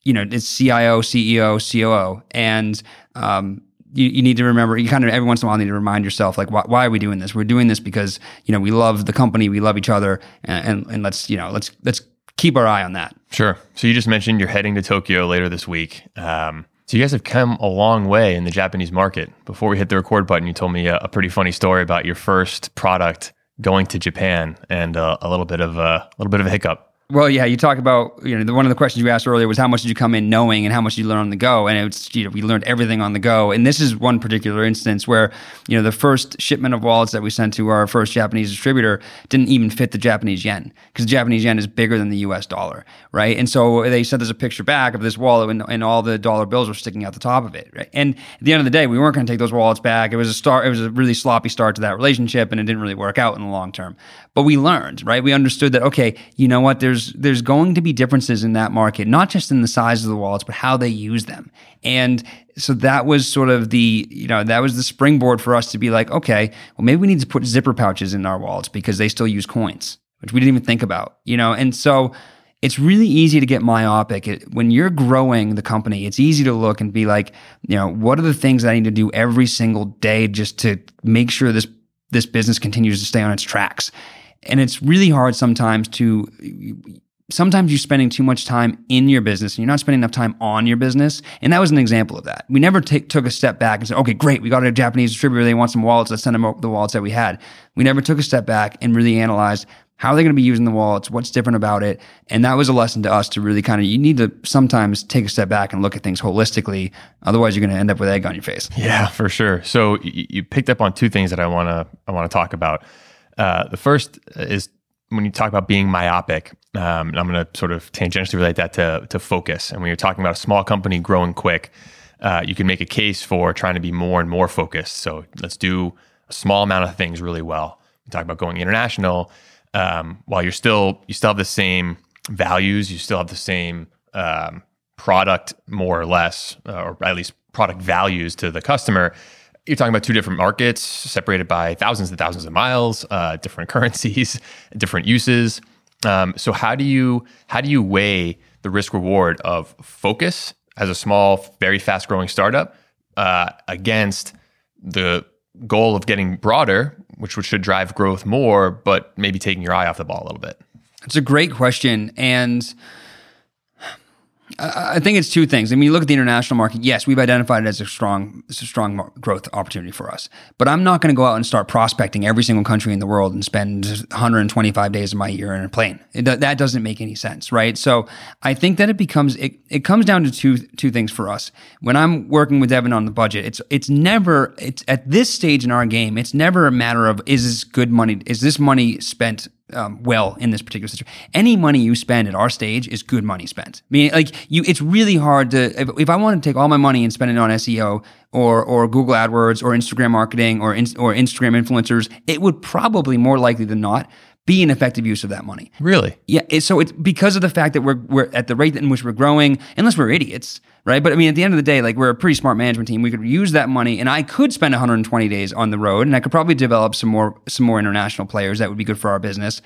you know, it's CIO, CEO, COO, and um, you, you, need to remember you kind of every once in a while need to remind yourself like why, why, are we doing this we're doing this because you know we love the company we love each other and, and, and let's you know let's let's keep our eye on that. Sure. So you just mentioned you're heading to Tokyo later this week. Um, so you guys have come a long way in the Japanese market. Before we hit the record button, you told me a, a pretty funny story about your first product going to Japan and uh, a little bit of a, a little bit of a hiccup. Well, yeah, you talk about you know the, one of the questions you asked earlier was how much did you come in knowing and how much did you learn on the go, and it's you know we learned everything on the go, and this is one particular instance where you know the first shipment of wallets that we sent to our first Japanese distributor didn't even fit the Japanese yen because the Japanese yen is bigger than the U.S. dollar, right? And so they sent us a picture back of this wallet, and, and all the dollar bills were sticking out the top of it, right? And at the end of the day, we weren't going to take those wallets back. It was a start. It was a really sloppy start to that relationship, and it didn't really work out in the long term. But we learned, right? We understood that okay, you know what? There's there's going to be differences in that market, not just in the size of the wallets, but how they use them. And so that was sort of the, you know, that was the springboard for us to be like, okay, well, maybe we need to put zipper pouches in our wallets because they still use coins, which we didn't even think about, you know? And so it's really easy to get myopic. It, when you're growing the company, it's easy to look and be like, you know, what are the things I need to do every single day just to make sure this this business continues to stay on its tracks? And it's really hard sometimes to sometimes you're spending too much time in your business and you're not spending enough time on your business. And that was an example of that. We never take, took a step back and said, okay, great, we got a Japanese distributor. They want some wallets. Let's send them the wallets that we had. We never took a step back and really analyzed how are they going to be using the wallets? What's different about it? And that was a lesson to us to really kind of, you need to sometimes take a step back and look at things holistically. Otherwise, you're going to end up with egg on your face. Yeah, for sure. So you picked up on two things that I want to, I want to talk about. Uh, the first is when you talk about being myopic, um, and I'm going to sort of tangentially relate that to, to focus. And when you're talking about a small company growing quick, uh, you can make a case for trying to be more and more focused. So let's do a small amount of things really well. You talk about going international, um, while you're still you still have the same values, you still have the same um, product more or less, uh, or at least product values to the customer you're talking about two different markets separated by thousands and thousands of miles, uh, different currencies, different uses. Um, so how do you how do you weigh the risk reward of focus as a small, very fast growing startup uh, against the goal of getting broader, which should drive growth more, but maybe taking your eye off the ball a little bit? It's a great question, and I think it's two things. I mean, you look at the international market. Yes, we've identified it as a strong, a strong growth opportunity for us. But I'm not going to go out and start prospecting every single country in the world and spend 125 days of my year in a plane. It, that doesn't make any sense, right? So I think that it becomes it, it comes down to two two things for us. When I'm working with Devin on the budget, it's it's never it's at this stage in our game. It's never a matter of is this good money? Is this money spent um, well in this particular situation. Any money you spend at our stage is good money spent. I mean, like you, it's really hard to. If, if I want to take all my money and spend it on SEO or or Google AdWords or Instagram marketing or in, or Instagram influencers, it would probably more likely than not be an effective use of that money. Really? Yeah. so it's because of the fact that we're we're at the rate in which we're growing, unless we're idiots, right? But I mean, at the end of the day, like we're a pretty smart management team. We could use that money, and I could spend 120 days on the road, and I could probably develop some more some more international players that would be good for our business.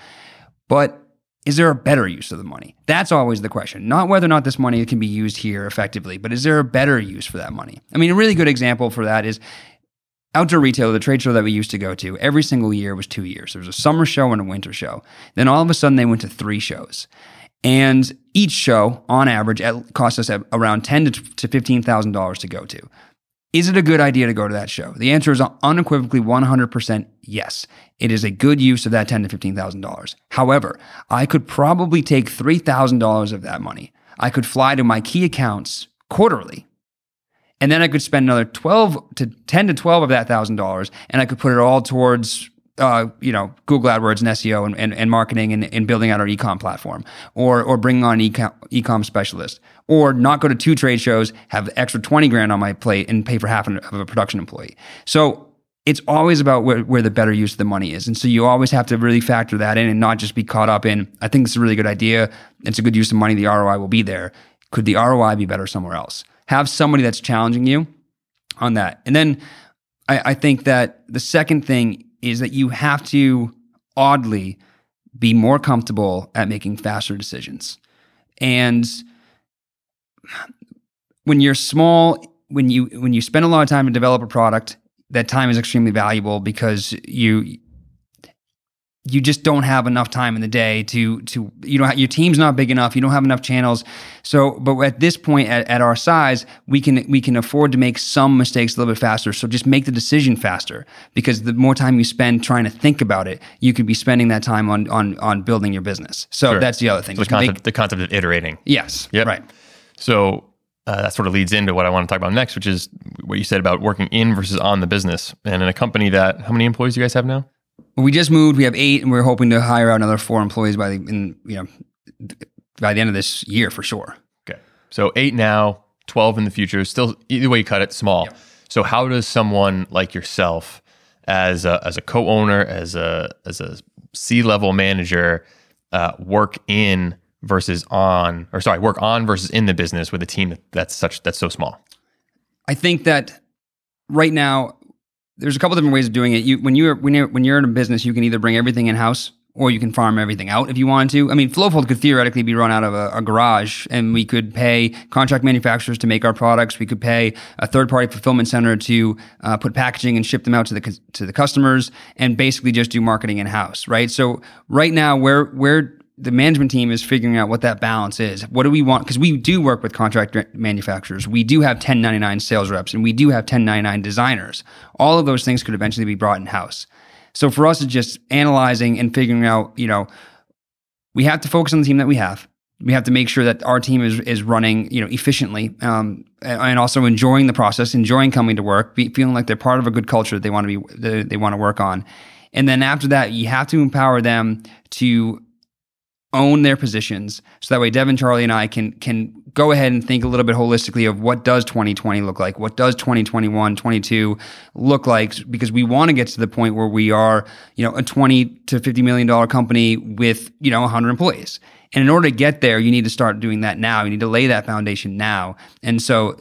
But is there a better use of the money? That's always the question. Not whether or not this money can be used here effectively, but is there a better use for that money? I mean, a really good example for that is outdoor retail, the trade show that we used to go to, every single year was two years. There was a summer show and a winter show. Then all of a sudden they went to three shows. And each show, on average, costs us around ten to fifteen thousand dollars to go to. Is it a good idea to go to that show? The answer is unequivocally 100% yes. It is a good use of that ten to fifteen thousand dollars. However, I could probably take three thousand dollars of that money. I could fly to my key accounts quarterly and then I could spend another 12 to 10 to 12 of that thousand dollars and I could put it all towards uh, you know, Google AdWords and SEO and, and, and marketing and, and, building out our ecom platform, or or bringing on an ecom, ecom specialist, or not go to two trade shows, have extra twenty grand on my plate, and pay for half of a production employee. So it's always about where, where the better use of the money is, and so you always have to really factor that in and not just be caught up in. I think it's a really good idea. It's a good use of money. The ROI will be there. Could the ROI be better somewhere else? Have somebody that's challenging you on that, and then I, I think that the second thing is that you have to oddly be more comfortable at making faster decisions. And when you're small, when you when you spend a lot of time to develop a product, that time is extremely valuable because you you just don't have enough time in the day to to you know your team's not big enough you don't have enough channels so but at this point at, at our size we can we can afford to make some mistakes a little bit faster so just make the decision faster because the more time you spend trying to think about it you could be spending that time on on on building your business so sure. that's the other thing so the, concept, make, the concept of iterating yes yep. right so uh, that sort of leads into what I want to talk about next, which is what you said about working in versus on the business. And in a company that, how many employees do you guys have now? We just moved. We have eight, and we're hoping to hire out another four employees by the in, you know by the end of this year for sure. Okay, so eight now, twelve in the future. Still, either way you cut it, small. Yep. So how does someone like yourself, as a, as a co-owner, as a as a C level manager, uh, work in versus on, or sorry, work on versus in the business with a team that's such that's so small? I think that right now there's a couple different ways of doing it. You when you're when you're when you're in a business, you can either bring everything in house or you can farm everything out if you wanted to. I mean, Flowfold could theoretically be run out of a, a, garage, and we could pay contract manufacturers to make our products. We could pay a third-party fulfillment center to uh, put packaging and ship them out to the to the customers, and basically just do marketing in house, right? So right now, where where the management team is figuring out what that balance is. What do we want? Because we do work with contract manufacturers. We do have 1099 sales reps and we do have 1099 designers. All of those things could eventually be brought in house. So for us, it's just analyzing and figuring out, you know, we have to focus on the team that we have. We have to make sure that our team is, is running, you know, efficiently, um, and also enjoying the process, enjoying coming to work, be, feeling like they're part of a good culture that they want to be, they, they want to work on. And then after that, you have to empower them to own their positions so that way Devin, Charlie, and I can can go ahead and think a little bit holistically of what does 2020 look like? What does 2021, 22 look like? Because we want to get to the point where we are, you know, a 20 to 50 million dollar company with, you know, 100 employees. And in order to get there, you need to start doing that now. You need to lay that foundation now. And so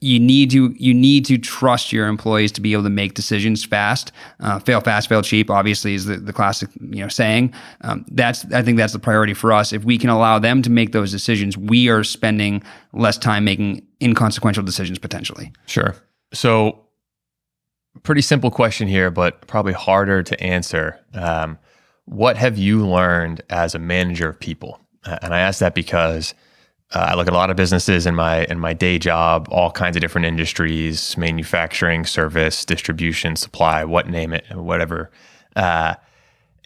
you need to you need to trust your employees to be able to make decisions fast. Uh, fail fast, fail cheap. Obviously, is the, the classic you know saying. Um, that's I think that's the priority for us. If we can allow them to make those decisions, we are spending less time making inconsequential decisions potentially. Sure. So, pretty simple question here, but probably harder to answer. Um, what have you learned as a manager of people? And I ask that because uh, I look at a lot of businesses in my in my day job, all kinds of different industries, manufacturing, service, distribution, supply, what name it, whatever. Uh,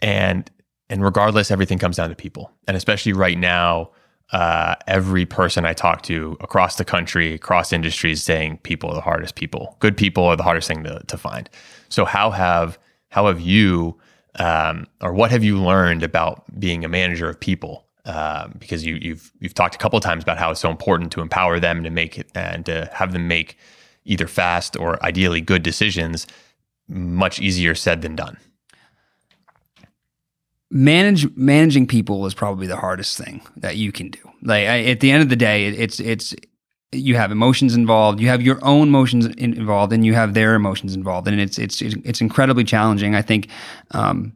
and and regardless, everything comes down to people. And especially right now, uh, every person I talk to across the country, across industries, saying people are the hardest people. Good people are the hardest thing to to find. So how have how have you um, or what have you learned about being a manager of people um, because you, you've you've talked a couple of times about how it's so important to empower them to make it and to have them make either fast or ideally good decisions. Much easier said than done. Manage managing people is probably the hardest thing that you can do. Like I, at the end of the day, it, it's it's you have emotions involved, you have your own emotions in, involved, and you have their emotions involved, and it's it's it's incredibly challenging. I think. Um,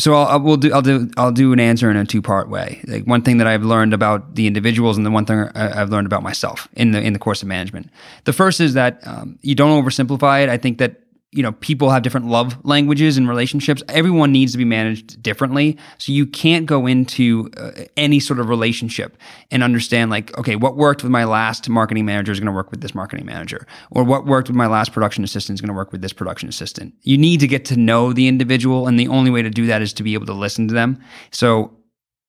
so I'll, I'll, we'll do I'll do I'll do an answer in a two part way. Like one thing that I've learned about the individuals, and the one thing I've learned about myself in the in the course of management. The first is that um, you don't oversimplify it. I think that you know people have different love languages and relationships. Everyone needs to be managed differently. So you can't go into uh, any sort of relationship and understand like okay what worked with my last marketing manager is going to work with this marketing manager or what worked with my last production assistant is going to work with this production assistant. You need to get to know the individual and the only way to do that is to be able to listen to them. So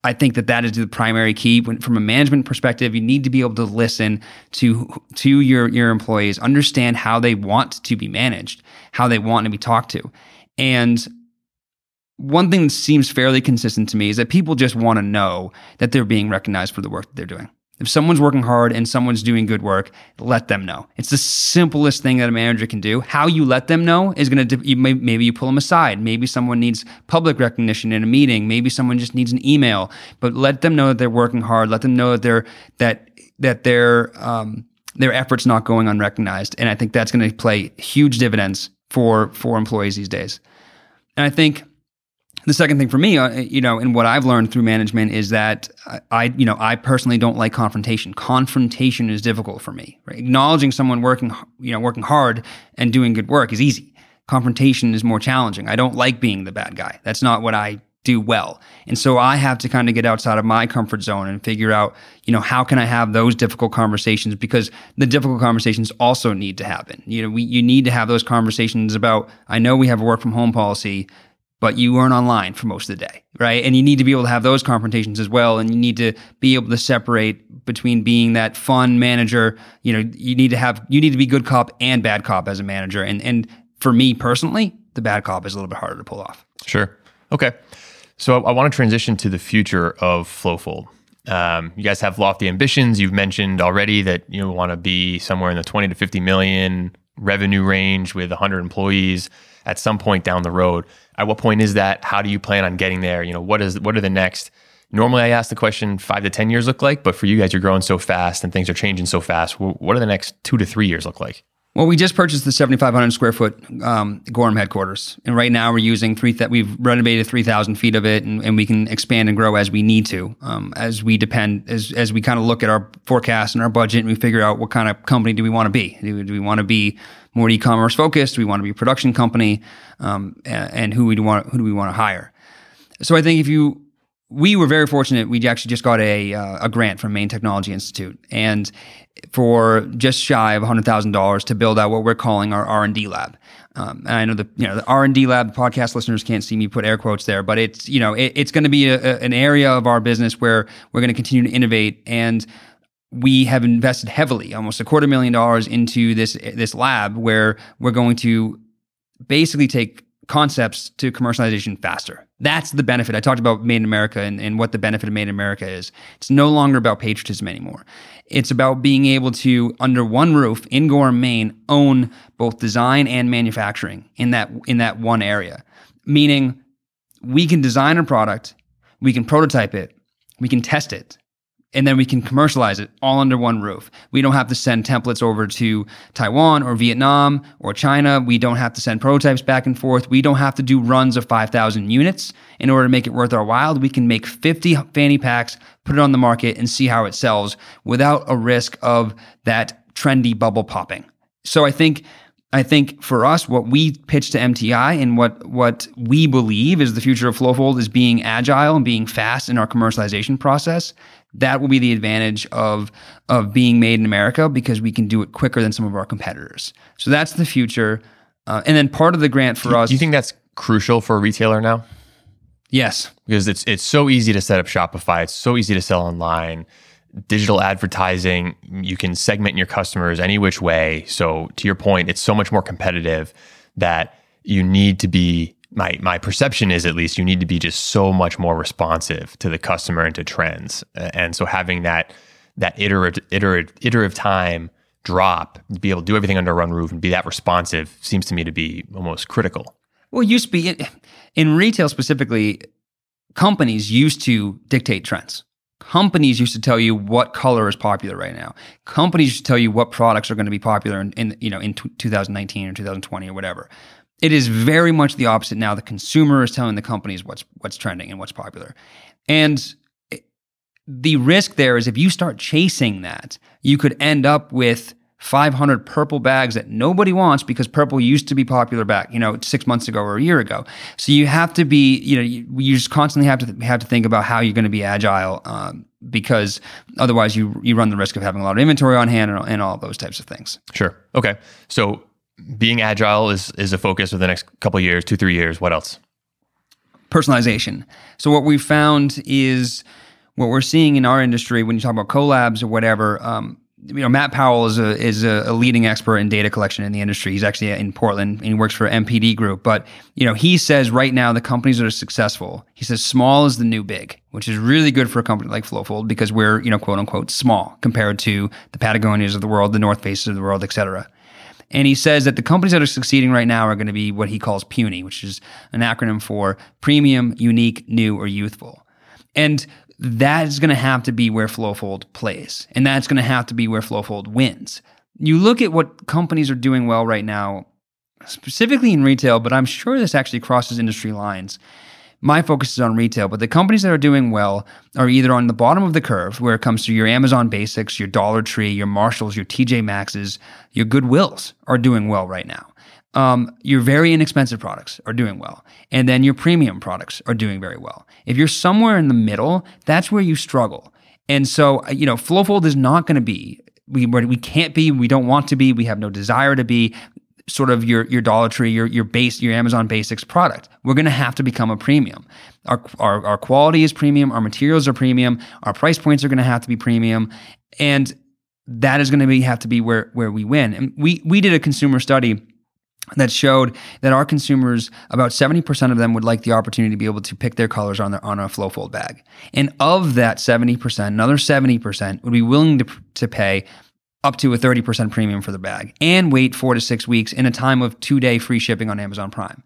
I think that that is the primary key. When, from a management perspective, you need to be able to listen to to your your employees, understand how they want to be managed, how they want to be talked to, and one thing that seems fairly consistent to me is that people just want to know that they're being recognized for the work that they're doing. If someone's working hard and someone's doing good work, let them know. It's the simplest thing that a manager can do. How you let them know is going to maybe you pull them aside. Maybe someone needs public recognition in a meeting. Maybe someone just needs an email. But let them know that they're working hard. Let them know that they're that that their um, their efforts not going unrecognized. And I think that's going to play huge dividends for for employees these days. And I think the second thing for me, uh, you know, and what I've learned through management is that I, you know, I personally don't like confrontation. Confrontation is difficult for me. Right? Acknowledging someone working, you know, working hard and doing good work is easy. Confrontation is more challenging. I don't like being the bad guy. That's not what I do well. And so I have to kind of get outside of my comfort zone and figure out, you know, how can I have those difficult conversations because the difficult conversations also need to happen. You know, we you need to have those conversations about I know we have a work from home policy but you weren't online for most of the day, right? And you need to be able to have those confrontations as well. And you need to be able to separate between being that fun manager. You know, you need to have you need to be good cop and bad cop as a manager. And and for me personally, the bad cop is a little bit harder to pull off. Sure. Okay. So I, I want to transition to the future of Flowfold. Um, you guys have lofty ambitions. You've mentioned already that you want to be somewhere in the 20 to 50 million revenue range with 100 employees at some point down the road. At what point is that? How do you plan on getting there? You know, what is what are the next? Normally, I ask the question five to ten years look like, but for you guys, you're growing so fast and things are changing so fast. What do the next two to three years look like? Well, we just purchased the 7,500 square foot um, Gorham headquarters, and right now we're using three. Th- we've renovated 3,000 feet of it, and, and, we can expand and grow as we need to, um, as we depend, as as we kind of look at our forecast and our budget, and we figure out what kind of company do we want to be. Do, do we want to be more e-commerce focused? Do we want to be a production company? Um, and, and who we want who do we want to hire? So I think if you we were very fortunate. We actually just got a uh, a grant from Maine Technology Institute, and for just shy of hundred thousand dollars to build out what we're calling our R and D lab. Um, and I know the you know the R and D lab podcast listeners can't see me put air quotes there, but it's you know it, it's going to be a, a, an area of our business where we're going to continue to innovate and we have invested heavily, almost a quarter million dollars into this this lab where we're going to basically take concepts to commercialization faster. That's the benefit. I talked about Made in America and, and what the benefit of Made in America is. It's no longer about patriotism anymore. It's about being able to, under one roof in Gorham, Maine, own both design and manufacturing in that in that one area. Meaning we can design a product, we can prototype it, we can test it, and then we can commercialize it all under one roof. We don't have to send templates over to Taiwan or Vietnam or China. We don't have to send prototypes back and forth. We don't have to do runs of 5,000 units in order to make it worth our while. We can make 50 fanny packs, put it on the market, and see how it sells without a risk of that trendy bubble popping. So I think I think for us, what we pitch to MTI and what what we believe is the future of Flowfold is being agile and being fast in our commercialization process that will be the advantage of of being made in America because we can do it quicker than some of our competitors. So that's the future. Uh, and then part of the grant for do, us. Do you think that's crucial for a retailer now? Yes, because it's it's so easy to set up Shopify. It's so easy to sell online. Digital advertising, you can segment your customers any which way. So to your point, it's so much more competitive that you need to be my my perception is at least you need to be just so much more responsive to the customer and to trends. And so having that that iterative iterative, iterative time drop, be able to do everything under one roof and be that responsive seems to me to be almost critical. Well, used to be in, in retail specifically, companies used to dictate trends Companies used to tell you what color is popular right now. Companies used to tell you what products are going to be popular in, in you know in t- 2019 or 2020 or whatever. It is very much the opposite now. The consumer is telling the companies what's what's trending and what's popular, and the risk there is if you start chasing that, you could end up with 500 purple bags that nobody wants because purple used to be popular back, you know, six months ago or a year ago. So you have to be, you know, you, you just constantly have to th- have to think about how you're going to be agile um, because otherwise you you run the risk of having a lot of inventory on hand and, and all those types of things. Sure. Okay. So being agile is is a focus for the next couple years, two three years. What else? Personalization. So what we found is what we're seeing in our industry when you talk about collabs or whatever. Um, you know, Matt Powell is a is a, leading expert in data collection in the industry. He's actually in Portland and he works for NPD Group. But you know, he says right now the companies that are successful, he says small is the new big, which is really good for a company like Flowfold because we're you know quote unquote small compared to the Patagonias of the world, the North Faces of the world, et cetera. And he says that the companies that are succeeding right now are going to be what he calls puny, which is an acronym for premium, unique, new, or youthful. And that is going to have to be where Flowfold plays. And that's going to have to be where Flowfold wins. You look at what companies are doing well right now, specifically in retail, but I'm sure this actually crosses industry lines. My focus is on retail, but the companies that are doing well are either on the bottom of the curve, where it comes to your Amazon Basics, your Dollar Tree, your Marshalls, your TJ Maxxes, your Goodwills are doing well right now um, your very inexpensive products are doing well, and then your premium products are doing very well. If you're somewhere in the middle, that's where you struggle. And so, uh, you know, Flowfold is not going to be we we can't be, we don't want to be, we have no desire to be sort of your your Dollar Tree, your your base, your Amazon Basics product. We're going to have to become a premium. Our, our our quality is premium, our materials are premium, our price points are going to have to be premium, and that is going to be have to be where where we win. And we we did a consumer study that showed that our consumers, about 70% of them would like the opportunity to be able to pick their colors on, their, on a Flowfold bag. And of that 70%, another 70% would be willing to, to pay up to a 30% premium for the bag and wait four to six weeks in a time of two day free shipping on Amazon Prime.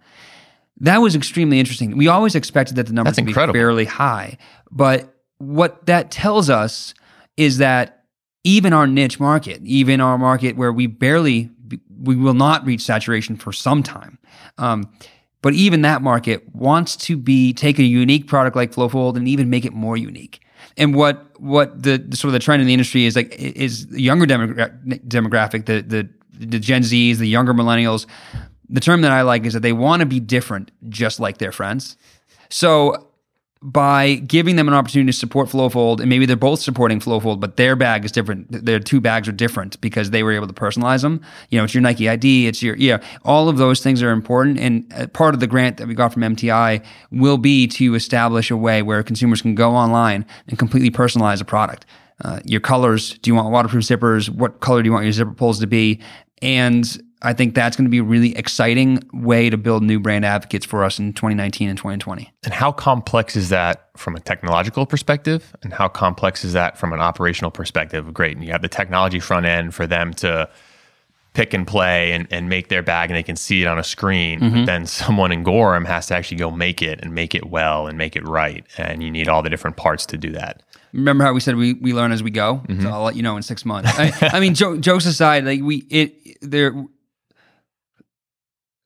That was extremely interesting. We always expected that the numbers would be fairly high. But what that tells us is that even our niche market, even our market where we barely we will not reach saturation for some time. Um, but even that market wants to be take a unique product like Flowfold and even make it more unique. And what what the, the sort of the trend in the industry is like is the younger demogra- demographic, the the the Gen Zs, the younger millennials. The term that I like is that they want to be different, just like their friends. So by giving them an opportunity to support Flowfold, and maybe they're both supporting Flowfold, but their bag is different. Their two bags are different because they were able to personalize them. You know, it's your Nike ID, it's your yeah. All of those things are important, and uh, part of the grant that we got from MTI will be to establish a way where consumers can go online and completely personalize a product. Uh, your colors. Do you want waterproof zippers? What color do you want your zipper pulls to be? And I think that's going to be a really exciting way to build new brand advocates for us in 2019 and 2020. And how complex is that from a technological perspective? And how complex is that from an operational perspective? Great. And you have the technology front end for them to pick and play and, and make their bag and they can see it on a screen. Mm-hmm. But then someone in Gorham has to actually go make it and make it well and make it right. And you need all the different parts to do that. Remember how we said we, we learn as we go? Mm-hmm. So I'll let you know in six months. I, I mean, jo- jokes aside, like we it there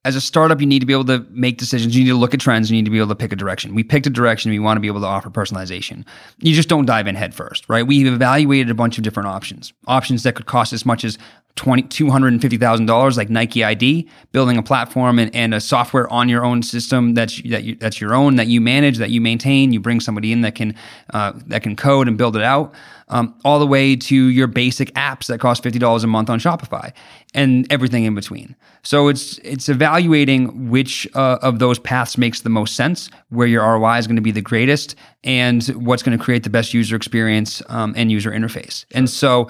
as a startup, you need to be able to make decisions. You need to look at trends. You need to be able to pick a direction. We picked a direction. We want to be able to offer personalization. You just don't dive in head first, right? We've evaluated a bunch of different options. Options that could cost as much as $250,000 like Nike ID, building a platform and, and, a software on your own system that's that you, that's your own that you manage that you maintain. You bring somebody in that can uh, that can code and build it out, um, all the way to your basic apps that cost fifty dollars a month on Shopify, and everything in between. So it's it's evaluating which uh, of those paths makes the most sense, where your ROI is going to be the greatest, and what's going to create the best user experience um, and user interface. And so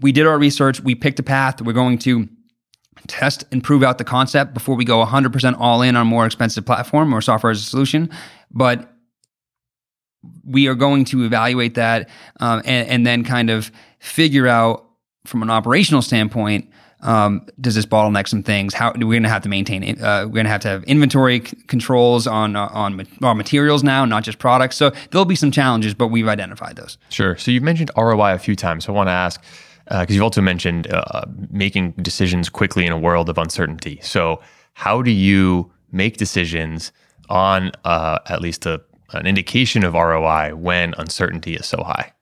we did our research, we picked a path, we're going to test and prove out the concept before we go 100% all in on a more expensive platform or software as a solution. But we are going to evaluate that um, and, and, then kind of figure out from an operational standpoint Um, does this bottleneck some things? How we're going to have to maintain? Uh, we're going to have to have inventory c- controls on uh, on raw materials now, not just products. So there'll be some challenges, but we've identified those. Sure. So you've mentioned ROI a few times. So I want to ask because uh, you've also mentioned uh, making decisions quickly in a world of uncertainty. So how do you make decisions on uh, at least a, an indication of ROI when uncertainty is so high?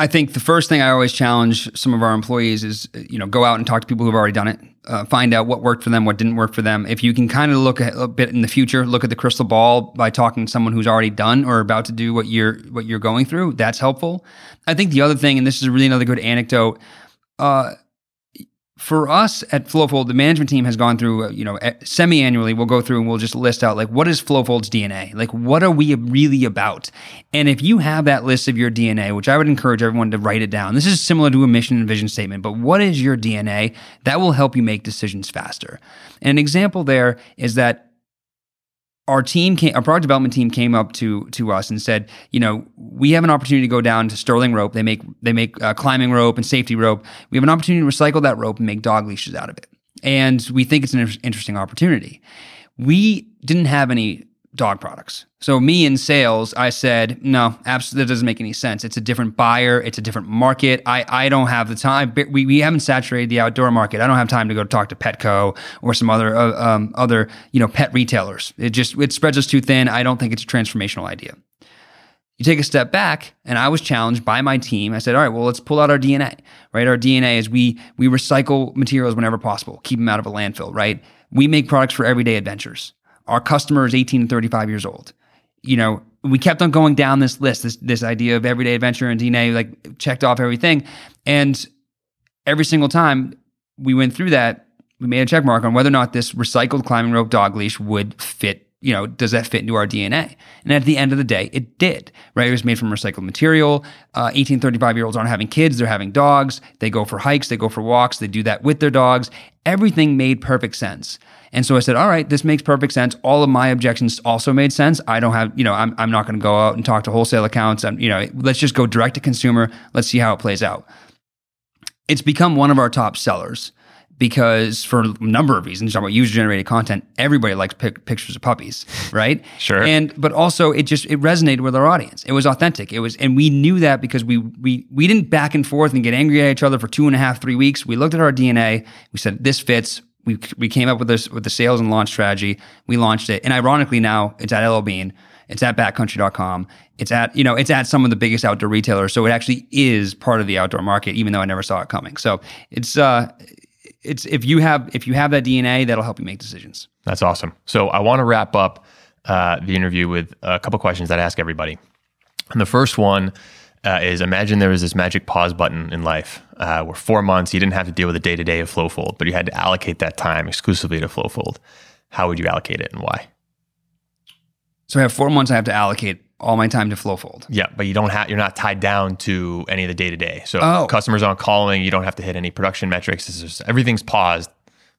I think the first thing I always challenge some of our employees is, you know, go out and talk to people who've already done it. Uh, find out what worked for them, what didn't work for them. If you can kind of look a bit in the future, look at the crystal ball by talking to someone who's already done or about to do what you're what you're going through. That's helpful. I think the other thing, and this is really another good anecdote. Uh, for us at Flowfold, the management team has gone through, uh, you know, semi-annually, we'll go through and we'll just list out like, what is Flowfold's DNA? Like, what are we really about? And if you have that list of your DNA, which I would encourage everyone to write it down, this is similar to a mission and vision statement, but what is your DNA? That will help you make decisions faster. And an example there is that our team came, our product development team came up to to us and said, you know, we have an opportunity to go down to Sterling Rope. They make they make uh, climbing rope and safety rope. We have an opportunity to recycle that rope and make dog leashes out of it, and we think it's an interesting opportunity. We didn't have any dog products. So me in sales, I said, no, absolutely, that doesn't make any sense. It's a different buyer. It's a different market. I, I don't have the time. We, we haven't saturated the outdoor market. I don't have time to go talk to Petco or some other, uh, um, other, you know, pet retailers. It just, it spreads us too thin. I don't think it's a transformational idea. You take a step back, and I was challenged by my team. I said, "All right, well, let's pull out our DNA. Right, our DNA is we we recycle materials whenever possible, keep them out of a landfill. Right, we make products for everyday adventures. Our customer is 18 and 35 years old. You know, we kept on going down this list, this this idea of everyday adventure and DNA, like checked off everything. And every single time we went through that, we made a check mark on whether or not this recycled climbing rope dog leash would fit you know, does that fit into our DNA? And at the end of the day, it did, right? It was made from recycled material. Uh, 18, 35 year olds aren't having kids, they're having dogs. They go for hikes, they go for walks, they do that with their dogs. Everything made perfect sense. And so I said, all right, this makes perfect sense. All of my objections also made sense. I don't have, you know, I'm, I'm not going to go out and talk to wholesale accounts. I'm, you know, let's just go direct to consumer. Let's see how it plays out. It's become one of our top sellers because for a number of reasons, talking about user generated content, everybody likes pic- pictures of puppies, right? sure. And but also it just it resonated with our audience. It was authentic. It was, and we knew that because we we we didn't back and forth and get angry at each other for two and a half, three weeks. We looked at our DNA. We said this fits. We we came up with this with the sales and launch strategy. We launched it, and ironically now it's at LL Bean. It's at backcountry.com. It's at, you know, it's at some of the biggest outdoor retailers. So it actually is part of the outdoor market, even though I never saw it coming. So it's uh it's if you have if you have that DNA, that'll help you make decisions. That's awesome. So I want to wrap up uh, the interview with a couple questions that I ask everybody. And the first one uh, is: Imagine there was this magic pause button in life, uh, where four months you didn't have to deal with the day to day of Flowfold, but you had to allocate that time exclusively to Flowfold. How would you allocate it, and why? So I have four months I have to allocate all my time to Flowfold. Yeah, but you don't have you're not tied down to any of the day to day. So Oh. customers aren't calling. You don't have to hit any production metrics. Just, everything's paused,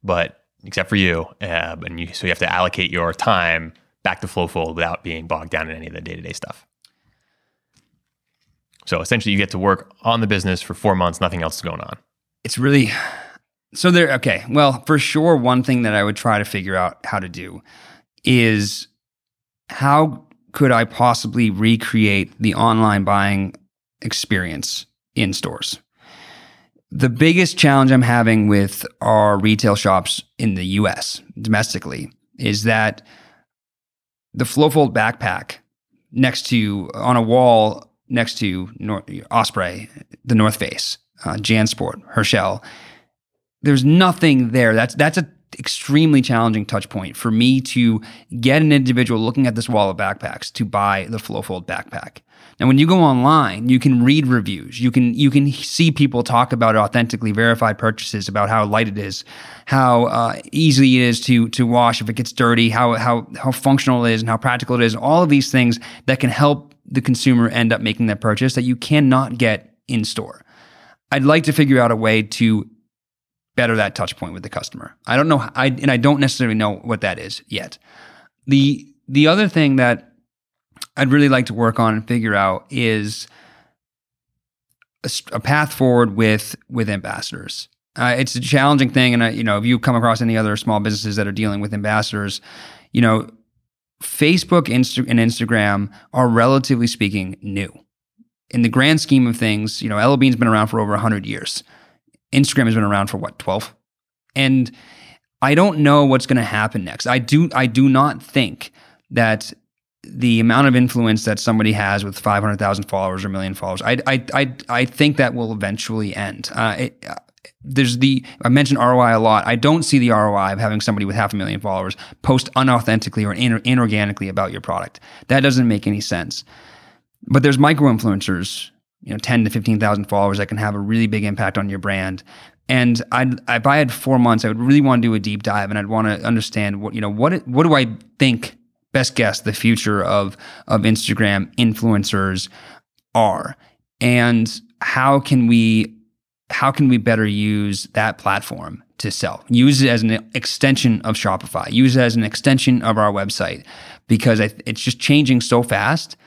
but except for you, uh, and you so you have to allocate your time back to Flowfold without being bogged down in any of the day to day stuff. So essentially, you get to work on the business for four months. Nothing else is going on. It's really so there okay. Well, for sure one thing that I would try to figure out how to do is how could I possibly recreate the online buying experience in stores? The biggest challenge I'm having with our retail shops in the US domestically is that the Flowfold backpack next to on a wall next to Nor- Osprey, the North Face, uh, Jansport, Herschel. There's nothing there. That's that's a extremely challenging touch point for me to get an individual looking at this wall of backpacks to buy the Flowfold backpack. Now, when you go online, you can read reviews. You can you can see people talk about authentically verified purchases, about how light it is, how uh, easy it is to to wash if it gets dirty, how how how functional it is, and how practical it is. All of these things that can help the consumer end up making that purchase that you cannot get in store. I'd like to figure out a way to better that touch point with the customer. I don't know, I, and I don't necessarily know what that is yet. The the other thing that I'd really like to work on and figure out is a path forward with with ambassadors. Uh, it's a challenging thing, and I, you know, if you come across any other small businesses that are dealing with ambassadors, you know, Facebook Insta- and Instagram are relatively speaking new. In the grand scheme of things, you know, LL Bean's been around for over 100 years. Instagram has been around for what, 12? And I don't know what's going to happen next. I do I do not think that the amount of influence that somebody has with 500,000 followers or a million followers, I, I, I, I think that will eventually end. Uh, it, uh, there's the I mentioned ROI a lot. I don't see the ROI of having somebody with half a million followers post unauthentically or inor- inorganically about your product. That doesn't make any sense. But there's micro influencers, you know, 10 to 15,000 followers that can have a really big impact on your brand. And I'd, if I had four months, I would really want to do a deep dive and I'd want to understand what, you know, what, what do I think best guess the future of, of Instagram influencers are? And how can we how can we better use that platform to sell? Use it as an extension of Shopify. Use it as an extension of our website because it's just changing so fast.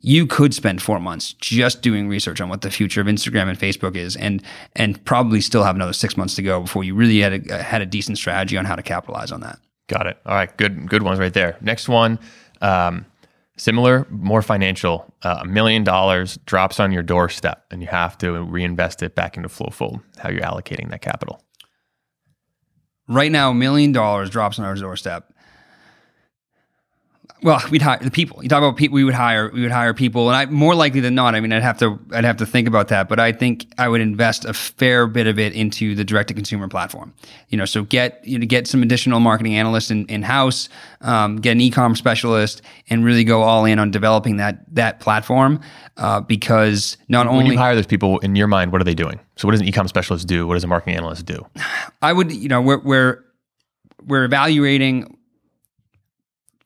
You could spend four months just doing research on what the future of Instagram and Facebook is, and and probably still have another six months to go before you really had a, had a decent strategy on how to capitalize on that. Got it. All right, good good ones right there. Next one. Um, Similar, more financial. Uh, a million dollars drops on your doorstep, and you have to reinvest it back into Flowfold. How you're allocating that capital? Right now, a million dollars drops on our doorstep well, we'd hire the people. You talk about people we would hire. We would hire people, and I more likely than not. I mean, I'd have to I'd have to think about that, but I think I would invest a fair bit of it into the direct to consumer platform. You know, so get you know get some additional marketing analysts in, in house, um, get an e-commerce specialist, and really go all in on developing that that platform. Uh, because not when only when you hire those people in your mind, what are they doing? So, what does an e-commerce specialist do? What does a marketing analyst do? I would you know we're we're we're evaluating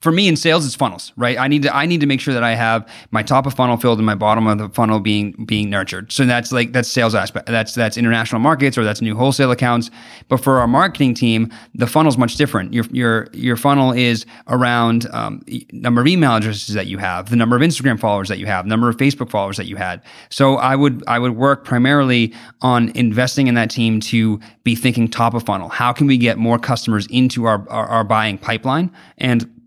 for me in sales it's funnels right? I need to i need to make sure that i have my top of funnel filled and my bottom of the funnel being being nurtured. So that's like that's sales aspect that's that's international markets or that's new wholesale accounts. But for our marketing team the funnel's much different. Your your your funnel is around um, number of email addresses that you have the number of instagram followers that you have number of facebook followers that you had. So i would i would work primarily on investing in that team to be thinking top of funnel. How can we get more customers into our, our, our buying pipeline? And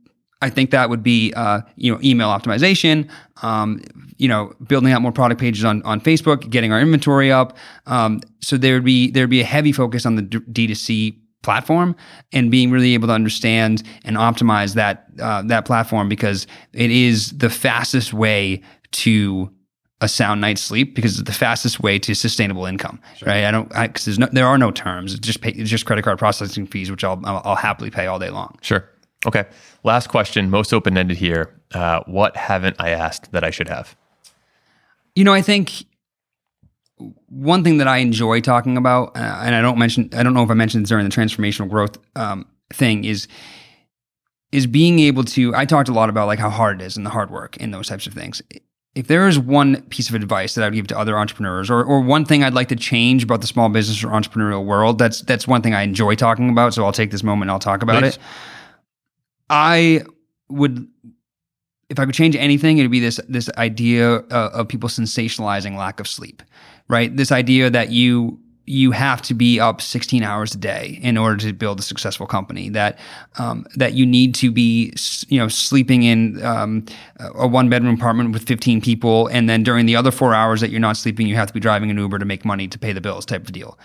I think that would be uh, you know email optimization, um, you know building out more product pages on, on Facebook, getting our inventory up. Um, so there would be there'd be a heavy focus on the D 2 C platform and being really able to understand and optimize that uh, that platform because it is the fastest way to a sound night's sleep because it's the fastest way to sustainable income, sure. right? I don't because there's no there are no terms. It's just pay, it's just credit card processing fees, which I'll I'll happily pay all day long. Sure. Okay. Last question, most open ended here. Uh, what haven't I asked that I should have? You know, I think one thing that I enjoy talking about, uh, and I don't mention, I don't know if I mentioned during the transformational growth um, thing, is is being able to. I talked a lot about like how hard it is and the hard work and those types of things. If there is one piece of advice that I would give to other entrepreneurs, or, or one thing I'd like to change about the small business or entrepreneurial world, that's that's one thing I enjoy talking about. So I'll take this moment and I'll talk about it I would, if I could change anything, it would be this this idea uh, of people sensationalizing lack of sleep, right? This idea that you you have to be up 16 hours a day in order to build a successful company. That um, that you need to be, you know, sleeping in um, a one bedroom apartment with 15 people, and then during the other four hours that you're not sleeping, you have to be driving an Uber to make money to pay the bills, type of deal.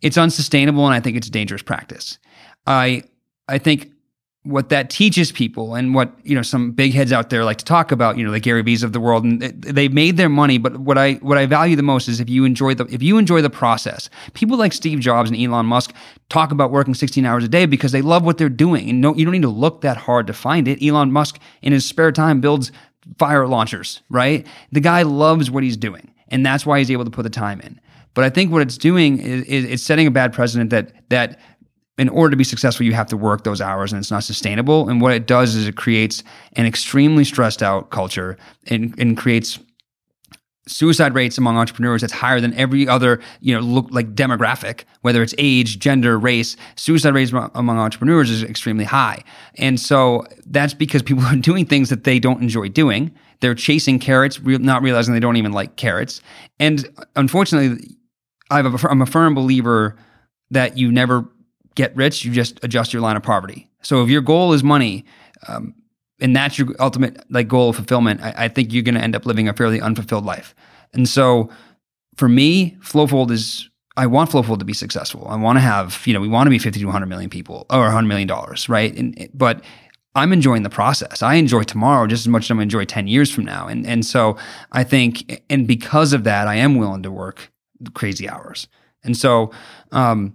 It's unsustainable, and I think it's a dangerous practice. I I think what that teaches people and what you know some big heads out there like to talk about you know the Gary V's of the world. And they made their money but what I what I value the most is if you enjoy the if you enjoy the process. People like Steve Jobs and Elon Musk talk about working 16 hours a day because they love what they're doing. And no you don't need to look that hard to find it. Elon Musk in his spare time builds fire launchers right? The guy loves what he's doing and that's why he's able to put the time in. But I think what it's doing is, is it's setting a bad precedent that that in order to be successful, you have to work those hours and it's not sustainable. And what it does is it creates an extremely stressed out culture and, and creates suicide rates among entrepreneurs that's higher than every other you know look like demographic whether it's age gender race. Suicide rates among entrepreneurs is extremely high. And so that's because people are doing things that they don't enjoy doing. They're chasing carrots not realizing they don't even like carrots. And unfortunately i'm a firm believer that you never get rich, you just adjust your line of poverty. So if your goal is money, um, and that's your ultimate like goal of fulfillment, I, I think you're going to end up living a fairly unfulfilled life. And so for me, Flowfold is I want Flowfold to be successful. I want to have, you know, we want to be 50 to 100 million people or 100 million dollars, right? And but I'm enjoying the process. I enjoy tomorrow just as much as I'm enjoy 10 years from now. And and so I think and because of that, I am willing to work crazy hours. And so um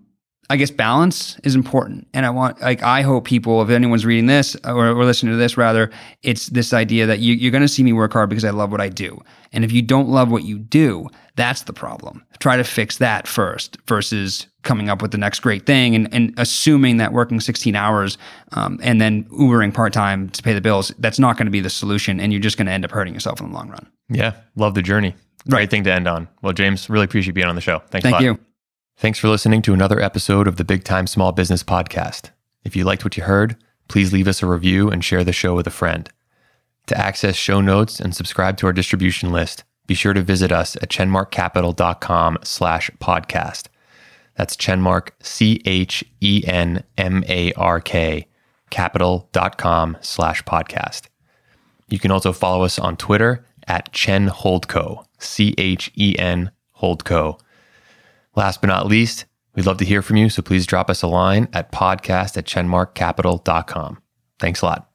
I guess balance is important. And I want, like, I hope people, if anyone's reading this or, or listening to this, rather, it's this idea that you, you're going to see me work hard because I love what I do. And if you don't love what you do, that's the problem. Try to fix that first versus coming up with the next great thing and, and assuming that working 16 hours um, and then Ubering part time to pay the bills, that's not going to be the solution. And you're just going to end up hurting yourself in the long run. Yeah. Love the journey. Great thing to end on. Well, James, really appreciate you being on the show. Thanks Thank you. Thanks for listening to another episode of the Big Time Small Business Podcast. If you liked what you heard, please leave us a review and share the show with a friend. To access show notes and subscribe to our distribution list, be sure to visit us at chenmarkcapital.com slash podcast. That's Chenmark, C-H-E-N-M-A-R-K, capital.com slash podcast. You can also follow us on Twitter at Chen Holdco, C-H-E-N Holdco Last but not least, we'd love to hear from you, so please drop us a line at podcast at chenmarkcapital.com. Thanks a lot.